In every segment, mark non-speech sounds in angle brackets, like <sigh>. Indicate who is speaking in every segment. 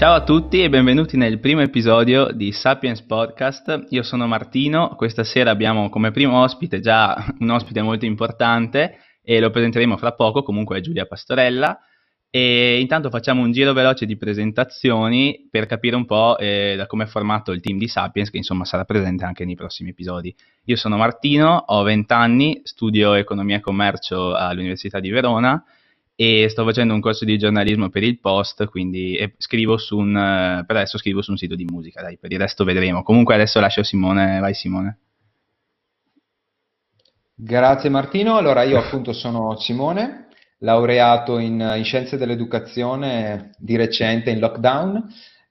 Speaker 1: Ciao a tutti e benvenuti nel primo episodio di Sapiens Podcast. Io sono Martino, questa sera abbiamo come primo ospite già un ospite molto importante e lo presenteremo fra poco, comunque è Giulia Pastorella. E intanto facciamo un giro veloce di presentazioni per capire un po' eh, da come è formato il team di Sapiens, che insomma sarà presente anche nei prossimi episodi. Io sono Martino, ho 20 anni, studio economia e commercio all'Università di Verona e sto facendo un corso di giornalismo per il post, quindi scrivo su un, per adesso scrivo su un sito di musica, dai, per il resto vedremo. Comunque adesso lascio Simone, vai Simone.
Speaker 2: Grazie Martino, allora io appunto sono Simone, laureato in, in scienze dell'educazione di recente in lockdown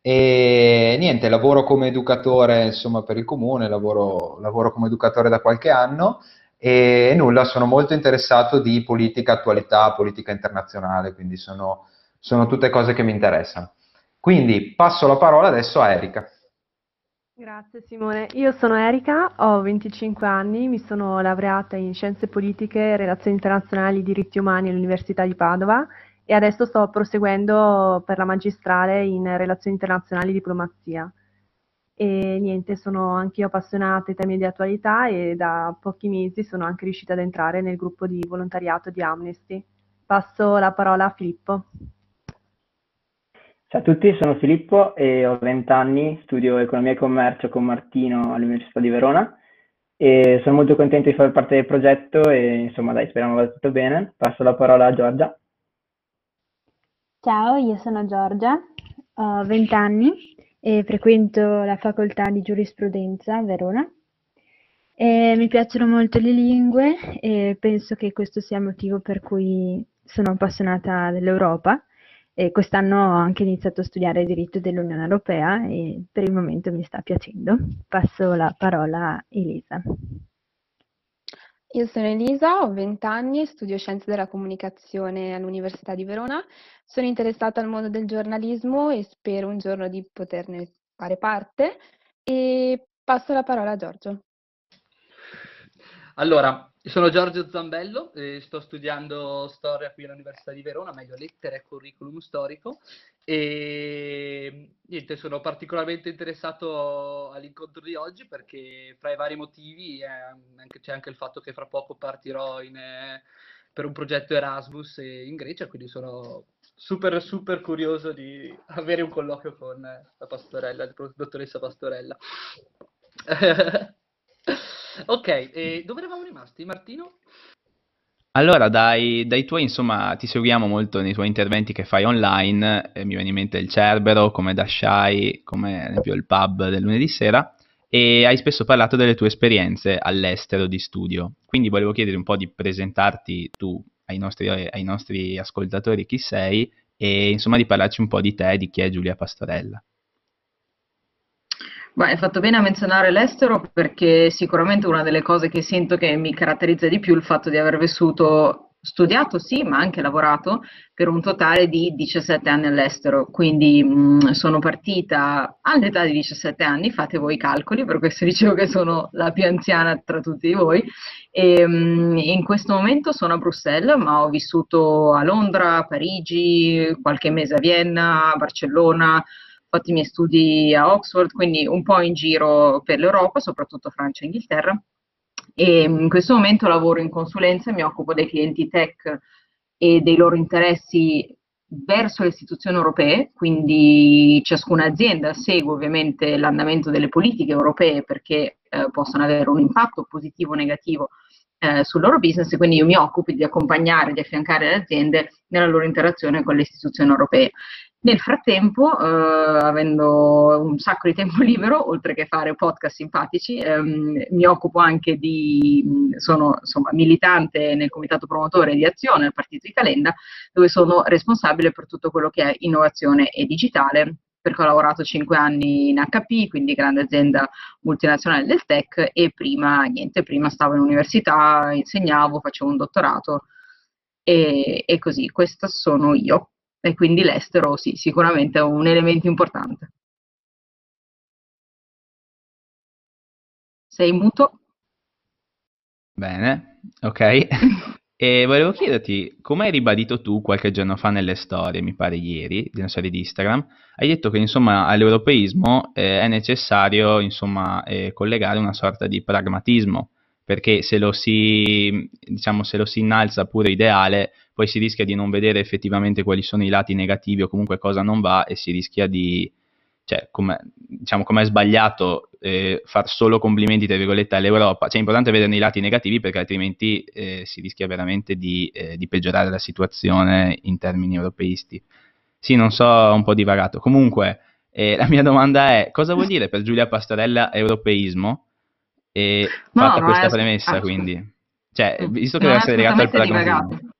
Speaker 2: e niente, lavoro come educatore insomma per il comune, lavoro, lavoro come educatore da qualche anno e nulla, sono molto interessato di politica, attualità, politica internazionale, quindi sono, sono tutte cose che mi interessano. Quindi passo la parola adesso a Erika.
Speaker 3: Grazie Simone, io sono Erika, ho 25 anni, mi sono laureata in Scienze Politiche, Relazioni Internazionali e Diritti Umani all'Università di Padova e adesso sto proseguendo per la magistrale in Relazioni Internazionali e Diplomazia e niente, sono anche io appassionata ai temi di attualità e da pochi mesi sono anche riuscita ad entrare nel gruppo di volontariato di Amnesty. Passo la parola a Filippo.
Speaker 4: Ciao a tutti, sono Filippo e ho 20 anni, studio economia e commercio con Martino all'Università di Verona e sono molto contento di fare parte del progetto e insomma dai, speriamo vada tutto bene. Passo la parola a Giorgia.
Speaker 5: Ciao, io sono Giorgia, ho 20 anni e frequento la facoltà di giurisprudenza a Verona. E mi piacciono molto le lingue e penso che questo sia il motivo per cui sono appassionata dell'Europa e quest'anno ho anche iniziato a studiare diritto dell'Unione Europea e per il momento mi sta piacendo. Passo la parola a Elisa.
Speaker 6: Io sono Elisa, ho 20 anni, studio Scienze della Comunicazione all'Università di Verona. Sono interessata al mondo del giornalismo e spero un giorno di poterne fare parte. E passo la parola a Giorgio.
Speaker 7: Allora, sono Giorgio Zambello, e sto studiando storia qui all'Università di Verona, meglio lettere e curriculum storico e niente, sono particolarmente interessato all'incontro di oggi perché fra i vari motivi anche, c'è anche il fatto che fra poco partirò in, eh, per un progetto Erasmus in Grecia, quindi sono super super curioso di avere un colloquio con la pastorella, la dottoressa Pastorella. <laughs> ok, e dove eravamo rimasti, Martino?
Speaker 1: Allora, dai, dai tuoi, insomma, ti seguiamo molto nei tuoi interventi che fai online, eh, mi viene in mente il Cerbero, come Dashai, come ad esempio il pub del lunedì sera, e hai spesso parlato delle tue esperienze all'estero di studio. Quindi volevo chiedere un po' di presentarti tu ai nostri, ai nostri ascoltatori chi sei e insomma di parlarci un po' di te, di chi è Giulia Pastorella.
Speaker 8: Beh, hai fatto bene a menzionare l'estero perché sicuramente una delle cose che sento che mi caratterizza di più è il fatto di aver vissuto, studiato sì, ma anche lavorato per un totale di 17 anni all'estero. Quindi mh, sono partita all'età di 17 anni, fate voi i calcoli, per questo <laughs> dicevo che sono la più anziana tra tutti voi. E, mh, in questo momento sono a Bruxelles, ma ho vissuto a Londra, a Parigi, qualche mese a Vienna, a Barcellona fatto i miei studi a Oxford, quindi un po' in giro per l'Europa, soprattutto Francia e Inghilterra. E in questo momento lavoro in consulenza, mi occupo dei clienti tech e dei loro interessi verso le istituzioni europee, quindi ciascuna azienda segue ovviamente l'andamento delle politiche europee perché eh, possono avere un impatto positivo o negativo eh, sul loro business, quindi io mi occupo di accompagnare, di affiancare le aziende nella loro interazione con le istituzioni europee. Nel frattempo, eh, avendo un sacco di tempo <laughs> libero, oltre che fare podcast simpatici, ehm, mi occupo anche di, sono insomma militante nel comitato promotore di azione al partito di Calenda, dove sono responsabile per tutto quello che è innovazione e digitale, perché ho lavorato 5 anni in HP, quindi grande azienda multinazionale del tech, e prima, niente, prima stavo in università, insegnavo, facevo un dottorato, e, e così, questa sono io e quindi l'estero sì, sicuramente è un elemento importante. Sei muto?
Speaker 1: Bene, ok. <laughs> E volevo chiederti, come hai ribadito tu qualche giorno fa nelle storie, mi pare ieri, di una storia di Instagram, hai detto che insomma all'europeismo eh, è necessario insomma eh, collegare una sorta di pragmatismo, perché se lo, si, diciamo, se lo si innalza pure ideale, poi si rischia di non vedere effettivamente quali sono i lati negativi o comunque cosa non va e si rischia di, cioè, come diciamo, è sbagliato eh, far solo complimenti, tra virgolette, all'Europa, cioè è importante vederne i lati negativi perché altrimenti eh, si rischia veramente di, eh, di, peggiorare la situazione in termini europeisti. Sì, non so, un po' divagato. Comunque, eh, la mia domanda è, cosa vuol dire per Giulia Pastorella europeismo? E no, fatta questa è... premessa, quindi. Cioè, visto che deve essere legato al pragmatismo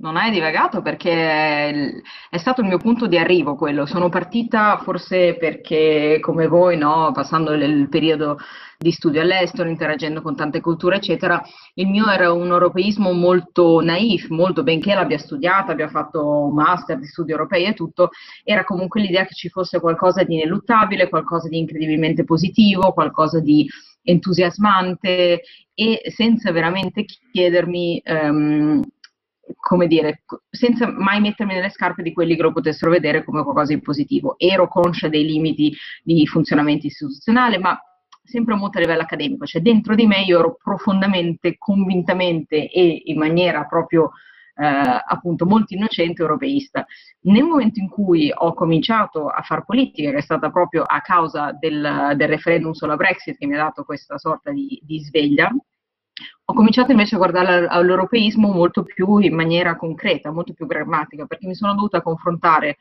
Speaker 8: non hai divagato perché è stato il mio punto di arrivo quello. Sono partita forse perché, come voi, no, passando il periodo di studio all'estero, interagendo con tante culture, eccetera, il mio era un europeismo molto naif, molto benché l'abbia studiata, abbia fatto master di studi europei e tutto, era comunque l'idea che ci fosse qualcosa di ineluttabile, qualcosa di incredibilmente positivo, qualcosa di entusiasmante e senza veramente chiedermi um, come dire, senza mai mettermi nelle scarpe di quelli che lo potessero vedere come qualcosa di positivo. Ero conscia dei limiti di funzionamento istituzionale, ma sempre molto a livello accademico, cioè dentro di me io ero profondamente, convintamente e in maniera proprio eh, appunto molto innocente europeista. Nel momento in cui ho cominciato a fare politica, che è stata proprio a causa del, del referendum sulla Brexit che mi ha dato questa sorta di, di sveglia, ho cominciato invece a guardare all'europeismo molto più in maniera concreta, molto più grammatica, perché mi sono dovuta confrontare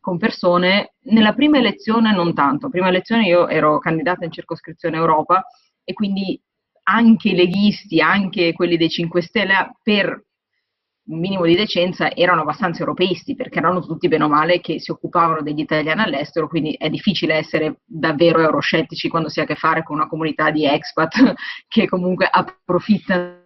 Speaker 8: con persone. Nella prima elezione non tanto, prima elezione io ero candidata in circoscrizione Europa e quindi anche i leghisti, anche quelli dei 5 Stelle, per un minimo di decenza erano abbastanza europeisti perché erano tutti bene o male che si occupavano degli italiani all'estero, quindi è difficile essere davvero euroscettici quando si ha a che fare con una comunità di expat <laughs> che comunque approfittano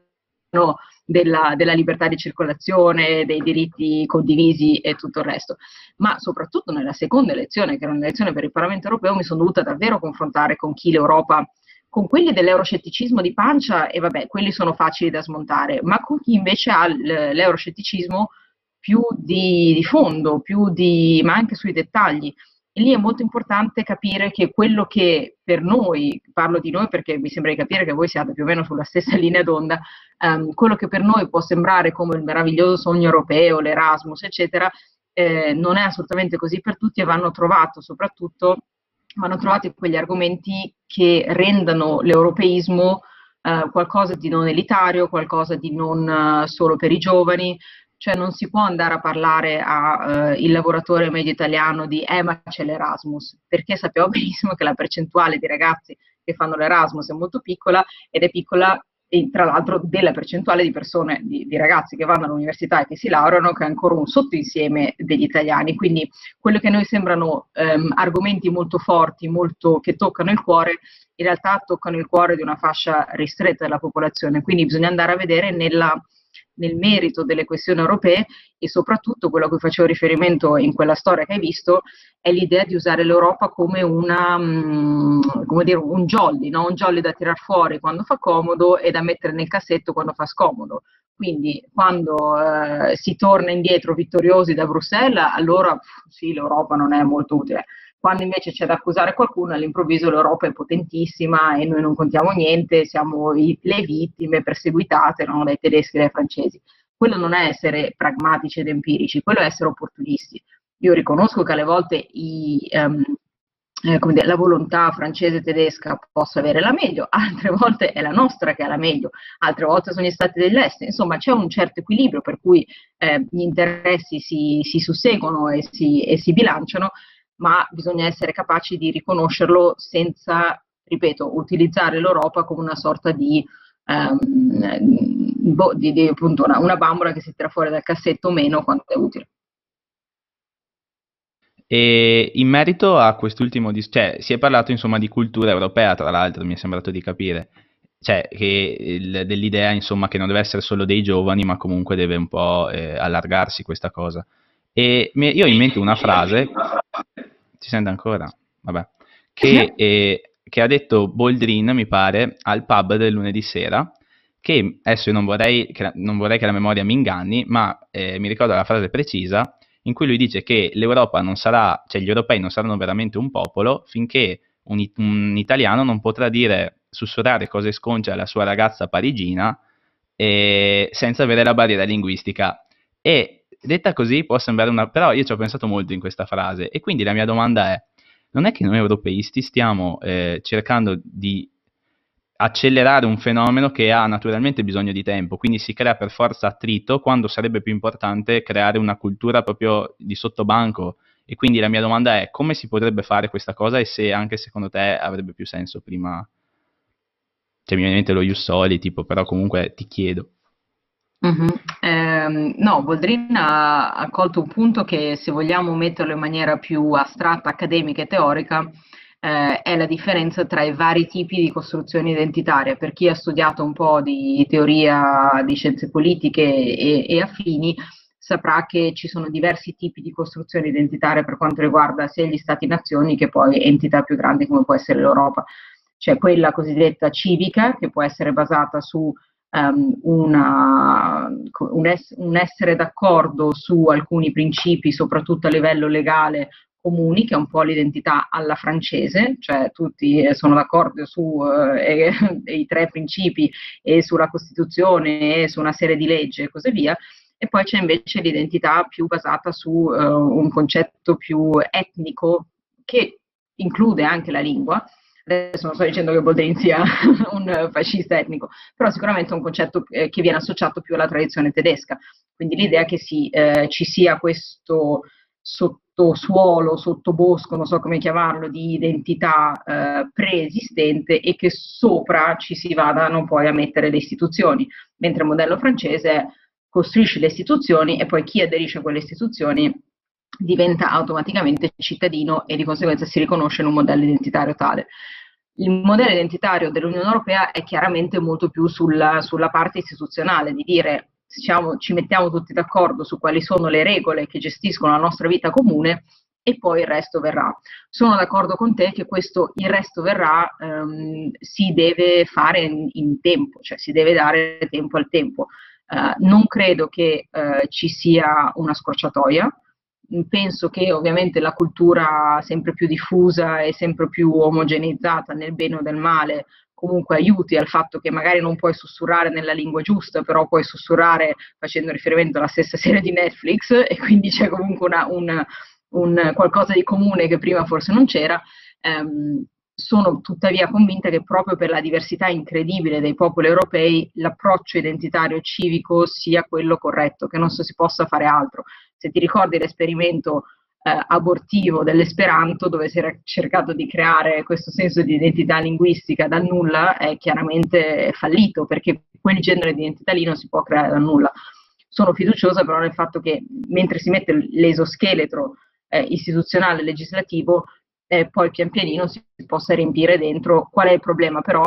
Speaker 8: della, della, libertà di circolazione, dei diritti condivisi e tutto il resto. Ma soprattutto nella seconda elezione, che era un'elezione per il Parlamento europeo, mi sono dovuta davvero confrontare con chi l'Europa con quelli dell'euroscetticismo di pancia, e vabbè, quelli sono facili da smontare, ma con chi invece ha l'euroscetticismo più di, di fondo, più di, ma anche sui dettagli. E lì è molto importante capire che quello che per noi, parlo di noi perché mi sembra di capire che voi siate più o meno sulla stessa <laughs> linea d'onda, um, quello che per noi può sembrare come il meraviglioso sogno europeo, l'Erasmus, eccetera, eh, non è assolutamente così per tutti e vanno trovato soprattutto vanno trovati quegli argomenti che rendano l'europeismo eh, qualcosa di non elitario, qualcosa di non uh, solo per i giovani, cioè non si può andare a parlare al uh, lavoratore medio italiano di eh ma c'è l'Erasmus, perché sappiamo benissimo che la percentuale di ragazzi che fanno l'Erasmus è molto piccola ed è piccola e tra l'altro della percentuale di persone, di, di, ragazzi che vanno all'università e che si laureano, che è ancora un sottoinsieme degli italiani. Quindi quello che a noi sembrano ehm, argomenti molto forti, molto, che toccano il cuore, in realtà toccano il cuore di una fascia ristretta della popolazione. Quindi bisogna andare a vedere nella nel merito delle questioni europee e soprattutto quello a cui facevo riferimento in quella storia che hai visto è l'idea di usare l'Europa come, una, mm, come dire, un jolly, no? un jolly da tirar fuori quando fa comodo e da mettere nel cassetto quando fa scomodo. Quindi quando eh, si torna indietro vittoriosi da Bruxelles, allora sì, l'Europa non è molto utile quando invece c'è da accusare qualcuno, all'improvviso l'Europa è potentissima e noi non contiamo niente, siamo i, le vittime perseguitate no, dai tedeschi e dai francesi. Quello non è essere pragmatici ed empirici, quello è essere opportunisti. Io riconosco che alle volte i, um, eh, dire, la volontà francese e tedesca possa avere la meglio, <laughs> altre volte è la nostra che ha la meglio, altre volte sono gli stati dell'est, insomma c'è un certo equilibrio per cui eh, gli interessi si, si susseguono e si, e si bilanciano, ma bisogna essere capaci di riconoscerlo senza, ripeto, utilizzare l'Europa come una sorta di, um, boh, di, di appunto una, una, bambola che si tira fuori dal cassetto o meno quanto è utile.
Speaker 1: E in merito a quest'ultimo, cioè si è parlato insomma di cultura europea, tra l'altro mi è sembrato di capire, cioè che il, dell'idea insomma che non deve essere solo dei giovani, ma comunque deve un po' eh, allargarsi questa cosa. E io ho in mente una frase, si sente ancora? Vabbè, che, eh, che ha detto Boldrin, mi pare, al pub del lunedì sera, che adesso io non vorrei che, non vorrei che la memoria mi inganni, ma eh, mi ricordo la frase precisa in cui lui dice che l'Europa non sarà, cioè gli europei non saranno veramente un popolo finché un, un italiano non potrà dire, sussurrare cose sconce alla sua ragazza parigina eh, senza avere la barriera linguistica. E detta così può sembrare una... però io ci ho pensato molto in questa frase e quindi la mia domanda è, non è che noi europeisti stiamo eh, cercando di accelerare un fenomeno che ha naturalmente bisogno di tempo, quindi si crea per forza attrito quando sarebbe più importante creare una cultura proprio di sottobanco. E quindi la mia domanda è come si potrebbe fare questa cosa e se anche secondo te avrebbe più senso prima, cioè mi viene in mente lo Ius Soli, tipo, però comunque ti chiedo.
Speaker 8: Mm-hmm. Eh, no, Boldrin ha, ha colto un punto che se vogliamo metterlo in maniera più astratta, accademica e teorica, eh, è la differenza tra i vari tipi di costruzione identitaria. Per chi ha studiato un po' di teoria di scienze politiche e, e affini, saprà che ci sono diversi tipi di costruzione identitaria per quanto riguarda sia gli stati-nazioni che poi entità più grandi come può essere l'Europa. C'è quella cosiddetta civica che può essere basata su um, una, un, es- un essere d'accordo su alcuni principi, soprattutto a livello legale comuni, che è un po' l'identità alla francese, cioè tutti eh, sono d'accordo sui eh, <laughs> tre principi e sulla Costituzione e su una serie di leggi e così via, e poi c'è invece l'identità più basata su uh, un concetto più etnico che include anche la lingua. Adesso non sto dicendo che Boldrin sia <laughs> un fascista etnico, però sicuramente è un concetto che viene associato più alla tradizione tedesca. Quindi l'idea che si, eh, ci sia questo sottosuolo, sottobosco, non so come chiamarlo, di identità eh, preesistente e che sopra ci si vadano poi a mettere le istituzioni, mentre il modello francese costruisce le istituzioni e poi chi aderisce a quelle istituzioni diventa automaticamente cittadino e di conseguenza si riconosce in un modello identitario tale. Il modello identitario dell'Unione Europea è chiaramente molto più sulla, sulla parte istituzionale, di dire diciamo, ci mettiamo tutti d'accordo su quali sono le regole che gestiscono la nostra vita comune e poi il resto verrà. Sono d'accordo con te che questo il resto verrà ehm, si deve fare in, in, tempo, cioè si deve dare tempo al tempo. Uh, non credo che uh, ci sia una scorciatoia, penso che ovviamente la cultura sempre più diffusa e sempre più omogeneizzata nel bene o nel male comunque aiuti al fatto che magari non puoi sussurrare nella lingua giusta, però puoi sussurrare facendo riferimento alla stessa <laughs> serie di Netflix e quindi c'è comunque una, un, un qualcosa di comune che prima forse non c'era. Um, sono tuttavia convinta che proprio per la diversità incredibile dei popoli europei l'approccio identitario civico sia quello corretto, che non si possa fare altro. Se ti ricordi l'esperimento eh, abortivo dell'esperanto dove si era cercato di creare questo senso di identità linguistica da nulla è chiaramente fallito perché quel genere di identità lì non si può creare da nulla. Sono fiduciosa però nel fatto che mentre si mette l'esoscheletro eh, istituzionale e legislativo eh, poi pian pianino si possa riempire dentro. Qual è il problema però?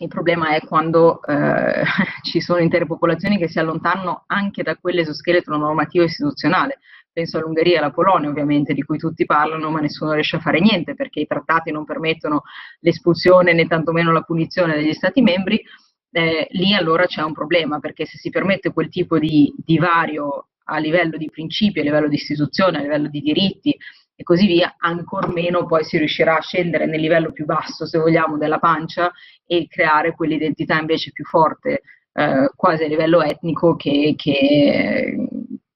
Speaker 8: Il problema è quando eh, <laughs> ci sono intere popolazioni che si allontanano anche da quell'esoscheletro normativo istituzionale, penso all'Ungheria e alla Polonia ovviamente, di cui tutti parlano, ma nessuno riesce a fare niente perché i trattati non permettono l'espulsione né tantomeno la punizione degli Stati membri, eh, lì allora c'è un problema perché se si permette quel tipo di divario a livello di principi, a livello di istituzione, a livello di diritti e così via, ancor meno poi si riuscirà a scendere nel livello più basso, se vogliamo, della pancia e creare quell'identità invece più forte, eh, quasi a livello etnico, che, che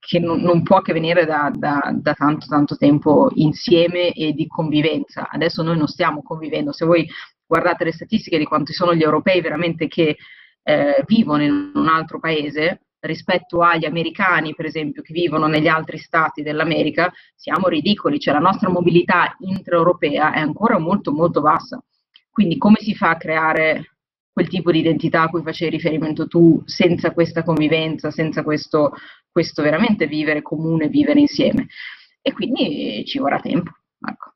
Speaker 8: che non, non, può che venire da, da, da, tanto tanto tempo insieme e di convivenza. Adesso noi non stiamo convivendo, se voi guardate le statistiche di quanti sono gli europei veramente che eh, vivono in un altro paese rispetto agli americani, per esempio, che vivono negli altri stati dell'America, siamo ridicoli, cioè la nostra mobilità intraeuropea è ancora molto molto bassa. Quindi come si fa a creare quel tipo di identità a cui facevi riferimento tu senza questa convivenza, senza questo questo veramente vivere comune, vivere insieme. E quindi ci vorrà tempo. Ecco.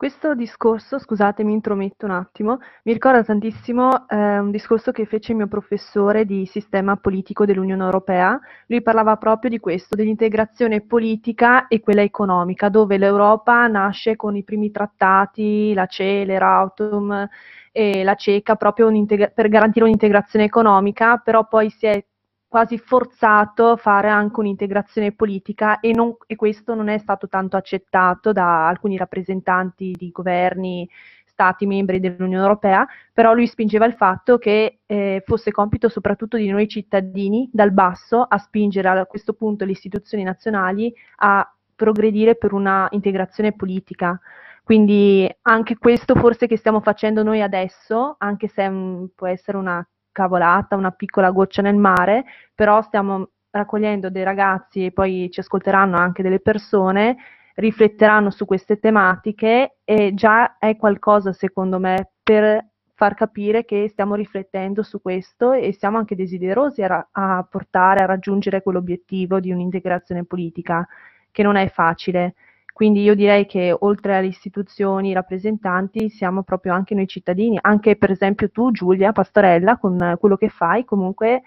Speaker 3: Questo discorso, scusate, mi intrometto un attimo, mi ricorda tantissimo eh, un discorso che fece il mio professore di sistema politico dell'Unione Europea. Lui parlava proprio di questo, dell'integrazione politica e quella economica, dove l'Europa nasce con i primi trattati, la CELE, l'Autum, e la CECA proprio per garantire un'integrazione economica, però poi si è quasi forzato fare anche un'integrazione politica e, non, e, questo non è stato tanto accettato da alcuni rappresentanti di governi, stati membri dell'Unione Europea, però lui spingeva il fatto che eh, fosse compito soprattutto di noi cittadini dal basso a spingere a questo punto le istituzioni nazionali a progredire per una integrazione politica. Quindi anche questo forse che stiamo facendo noi adesso, anche se um, può essere una cavolata, una piccola goccia nel mare, però stiamo raccogliendo dei ragazzi e poi ci ascolteranno anche delle persone, rifletteranno su queste tematiche e già è qualcosa secondo me per far capire che stiamo riflettendo su questo e siamo anche desiderosi a, ra- a portare a raggiungere quell'obiettivo di un'integrazione politica che non è facile. Quindi io direi che oltre alle istituzioni rappresentanti siamo proprio anche noi cittadini, anche per esempio tu Giulia Pastorella con quello che fai comunque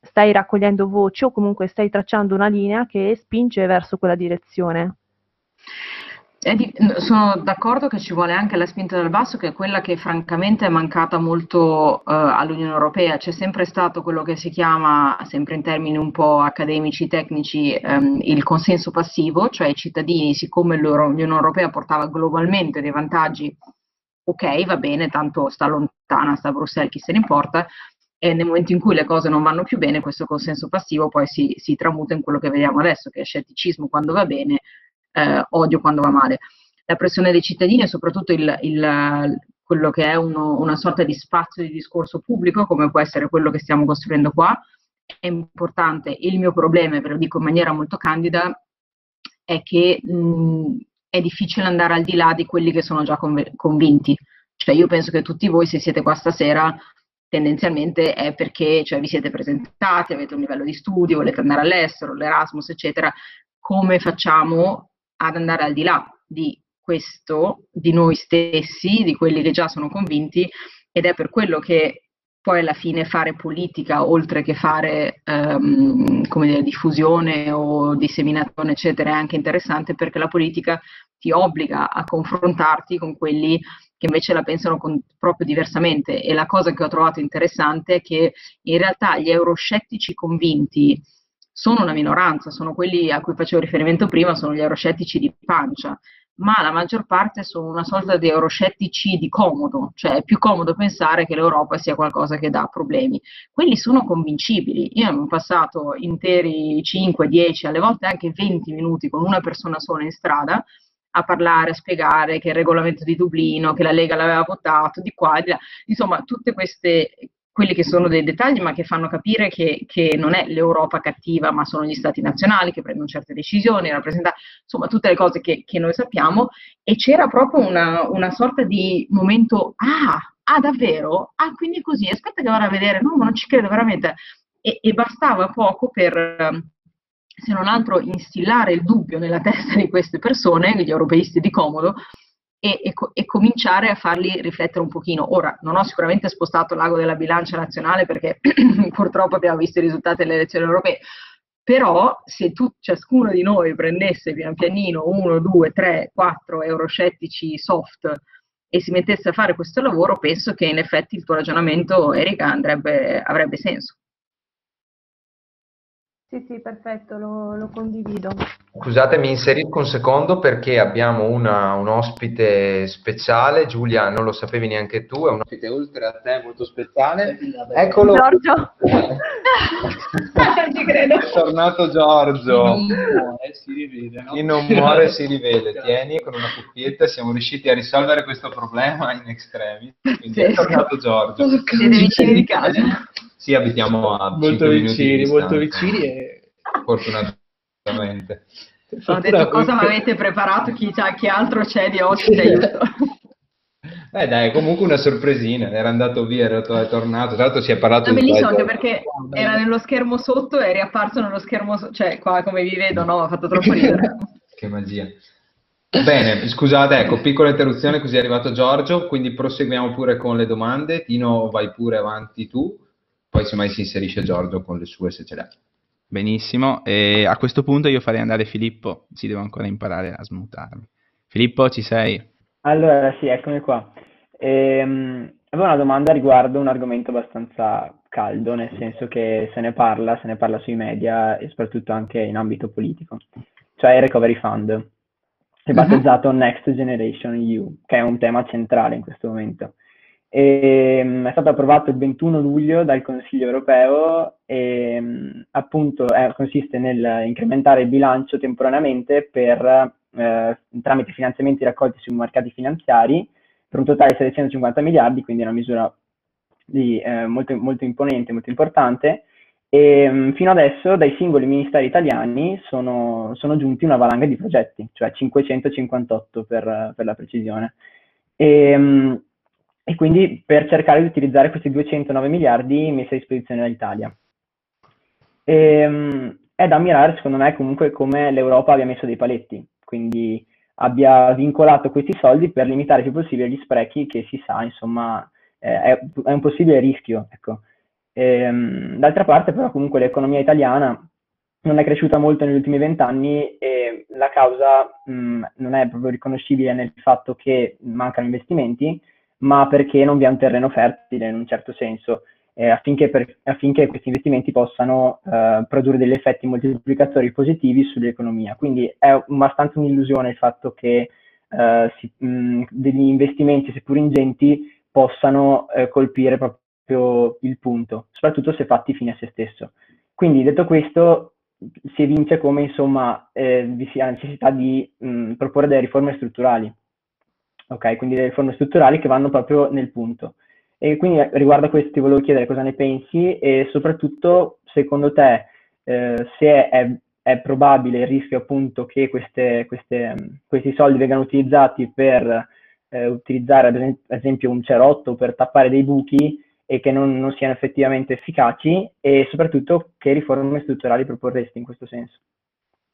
Speaker 3: stai raccogliendo voci o comunque stai tracciando una linea che spinge verso quella direzione.
Speaker 8: Di, sono d'accordo che ci vuole anche la spinta dal basso, che è quella che francamente è mancata molto uh, all'Unione Europea. C'è sempre stato quello che si chiama, sempre in termini un po' accademici, tecnici, um, il consenso passivo, cioè i cittadini, siccome l'Unione Europea portava globalmente dei vantaggi, ok, va bene, tanto sta lontana, sta a Bruxelles, chi se ne importa, e nel momento in cui le cose non vanno più bene, questo consenso passivo poi si, si tramuta in quello che vediamo adesso, che è scetticismo quando va bene eh, odio quando va male. La pressione dei cittadini è soprattutto il, il, quello che è uno, una sorta di spazio di discorso pubblico, come può essere quello che stiamo costruendo qua, è importante. Il mio problema, ve lo dico in maniera molto candida, è che mh, è difficile andare al di là di quelli che sono già conv- convinti. Cioè io penso che tutti voi, se siete qua stasera, tendenzialmente è perché cioè, vi siete presentati, avete un livello di studio, volete andare all'estero, l'Erasmus, eccetera. Come facciamo ad andare al di là di questo, di noi stessi, di quelli che già sono convinti, ed è per quello che poi alla fine fare politica, oltre che fare um, dire, diffusione o disseminazione, eccetera, è anche interessante perché la politica ti obbliga a confrontarti con quelli che invece la pensano con, proprio diversamente. E la cosa che ho trovato interessante è che in realtà gli euroscettici convinti, sono una minoranza, sono quelli a cui facevo riferimento prima, sono gli euroscettici di pancia, ma la maggior parte sono una sorta di euroscettici di comodo, cioè è più comodo pensare che l'Europa sia qualcosa che dà problemi. Quelli sono convincibili. Io ho passato interi 5, 10, alle volte anche 20 minuti con una persona sola in strada a parlare, a spiegare che il regolamento di Dublino, che la Lega l'aveva votato, di qua, di là, insomma, tutte queste quelli che sono dei dettagli, ma che fanno capire che, che, non è l'Europa cattiva, ma sono gli stati nazionali che prendono certe decisioni, insomma tutte le cose che, che noi sappiamo, e c'era proprio una, una, sorta di momento, ah, ah davvero? Ah, quindi così, aspetta che vado a vedere, no, ma non ci credo veramente. E, e bastava poco per se non altro instillare il dubbio nella testa di queste persone, gli europeisti di comodo, e, e, e, cominciare a farli riflettere un pochino. Ora, non ho sicuramente spostato l'ago della bilancia nazionale perché <clears throat> purtroppo abbiamo visto i risultati delle elezioni europee, però se tu, ciascuno di noi prendesse pian pianino uno, due, tre, quattro euroscettici soft e si mettesse a fare questo lavoro, penso che in effetti il tuo ragionamento, Erika, andrebbe, avrebbe senso.
Speaker 3: Sì, sì, perfetto, lo, lo condivido.
Speaker 2: Scusate, mi inserisco un secondo perché abbiamo una, un ospite speciale. Giulia, non lo sapevi neanche tu, è un ospite oltre a te molto speciale. Eccolo.
Speaker 3: Giorgio. <laughs>
Speaker 2: Ci credo. È tornato Giorgio. Chi non muore si rivede, no? Chi non muore si rivede. Tieni con una cuffietta, siamo riusciti a risolvere questo problema in extremis. Quindi è tornato Giorgio.
Speaker 8: Siete vicini di casa.
Speaker 2: Sì, abitiamo a
Speaker 9: molto vicini, molto vicini e...
Speaker 2: Fortunatamente.
Speaker 8: Ho detto cosa mi avete preparato, chi, chi altro c'è di aiuto.
Speaker 2: Eh dai, comunque una sorpresina, era andato via, era tornato, tra l'altro si è parlato
Speaker 8: no, di... Bellissimo anche perché era nello schermo sotto e è riapparso nello schermo sotto, cioè qua come vi vedo, no, ha fatto troppo <laughs> ridere.
Speaker 2: che magia. Bene, scusate, ecco, piccola interruzione così è arrivato Giorgio, quindi proseguiamo pure con le domande. Tino, vai pure avanti tu poi semmai si inserisce Giorgio con le sue se ce l'ha.
Speaker 1: Benissimo, e a questo punto io farei andare Filippo, si deve ancora imparare a smutarmi. Filippo, ci sei?
Speaker 4: Allora, sì, eccomi qua. Ehm, avevo una domanda riguardo un argomento abbastanza caldo, nel senso che se ne parla, se ne parla sui media e soprattutto anche in ambito politico, cioè il Recovery Fund, è mhm. battezzato uh-huh. Next Generation EU, che è un tema centrale in questo momento. E, um, è stato approvato il 21 luglio dal Consiglio europeo e um, appunto eh, consiste nel incrementare il bilancio temporaneamente per, eh, tramite finanziamenti raccolti sui mercati finanziari per un totale di 750 miliardi, quindi una misura di, eh, molto, molto, imponente, molto importante. E um, fino adesso dai singoli ministeri italiani sono, sono, giunti una valanga di progetti, cioè 558 per, per la precisione. E, um, e, quindi per cercare di utilizzare questi 209 miliardi messi a disposizione dall'Italia. E, um, è da ammirare secondo me comunque come l'Europa abbia messo dei paletti, quindi abbia vincolato questi soldi per limitare il più possibile gli sprechi che si sa, insomma, eh, è, è, un possibile rischio. Ecco. E, ehm, d'altra parte, però, comunque l'economia italiana non è cresciuta molto negli ultimi vent'anni e la causa mh, non è proprio riconoscibile nel fatto che mancano investimenti, ma perché non vi è un terreno fertile in un certo senso eh, affinché, per, affinché, questi investimenti possano eh, produrre degli effetti moltiplicatori positivi sull'economia. Quindi è abbastanza un'illusione il fatto che eh, si, mh, degli investimenti, seppur ingenti, possano eh, colpire proprio il punto, soprattutto se fatti fine a se stesso. Quindi detto questo, si evince come insomma eh, vi sia la necessità di mh, proporre delle riforme strutturali, ok? Quindi delle riforme strutturali che vanno proprio nel punto. E quindi riguardo a questo ti volevo chiedere cosa ne pensi e soprattutto secondo te eh, se è, è, probabile il rischio appunto che queste, queste, questi soldi vengano utilizzati per eh, utilizzare ad esempio un cerotto per tappare dei buchi e che non, non siano effettivamente efficaci e soprattutto che riforme strutturali proporresti in questo senso.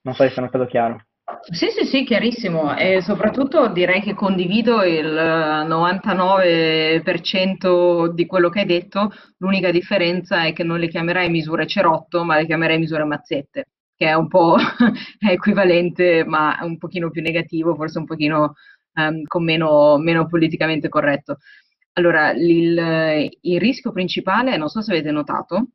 Speaker 4: Non so se sono stato chiaro.
Speaker 8: Sì, sì, sì, chiarissimo e soprattutto direi che condivido il 99% di quello che hai detto, l'unica differenza è che non le chiamerai misure cerotto, ma le chiamerai misure mazzette, che è un po' <laughs> equivalente, ma un pochino più negativo, forse un pochino um, con meno, meno, politicamente corretto. Allora, il, il rischio principale, non so se avete notato,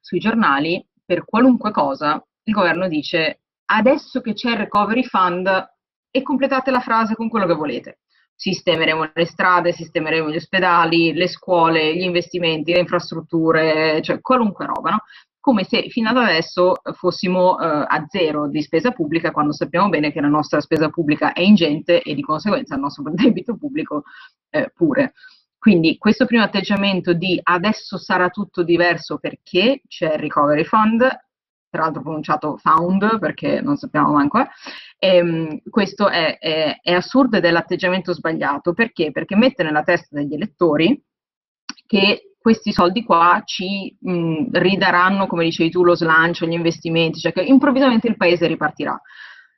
Speaker 8: sui giornali, per qualunque cosa, il governo dice adesso che c'è il recovery fund e completate la frase con quello che volete. Sistemeremo le strade, sistemeremo gli ospedali, le scuole, gli investimenti, le infrastrutture, cioè qualunque roba, no? Come se fino ad adesso fossimo eh, a zero di spesa pubblica, quando sappiamo bene che la nostra spesa pubblica è ingente e di conseguenza il nostro <laughs> debito pubblico eh, pure. Quindi questo primo atteggiamento di adesso sarà tutto diverso perché c'è il recovery fund tra l'altro pronunciato found perché non sappiamo manco, eh. e, ehm, questo è, è, è assurdo ed è l'atteggiamento sbagliato, perché? Perché mette nella testa degli elettori che questi soldi qua ci mh, ridaranno, come dicevi tu, lo slancio, gli investimenti, cioè che improvvisamente il paese ripartirà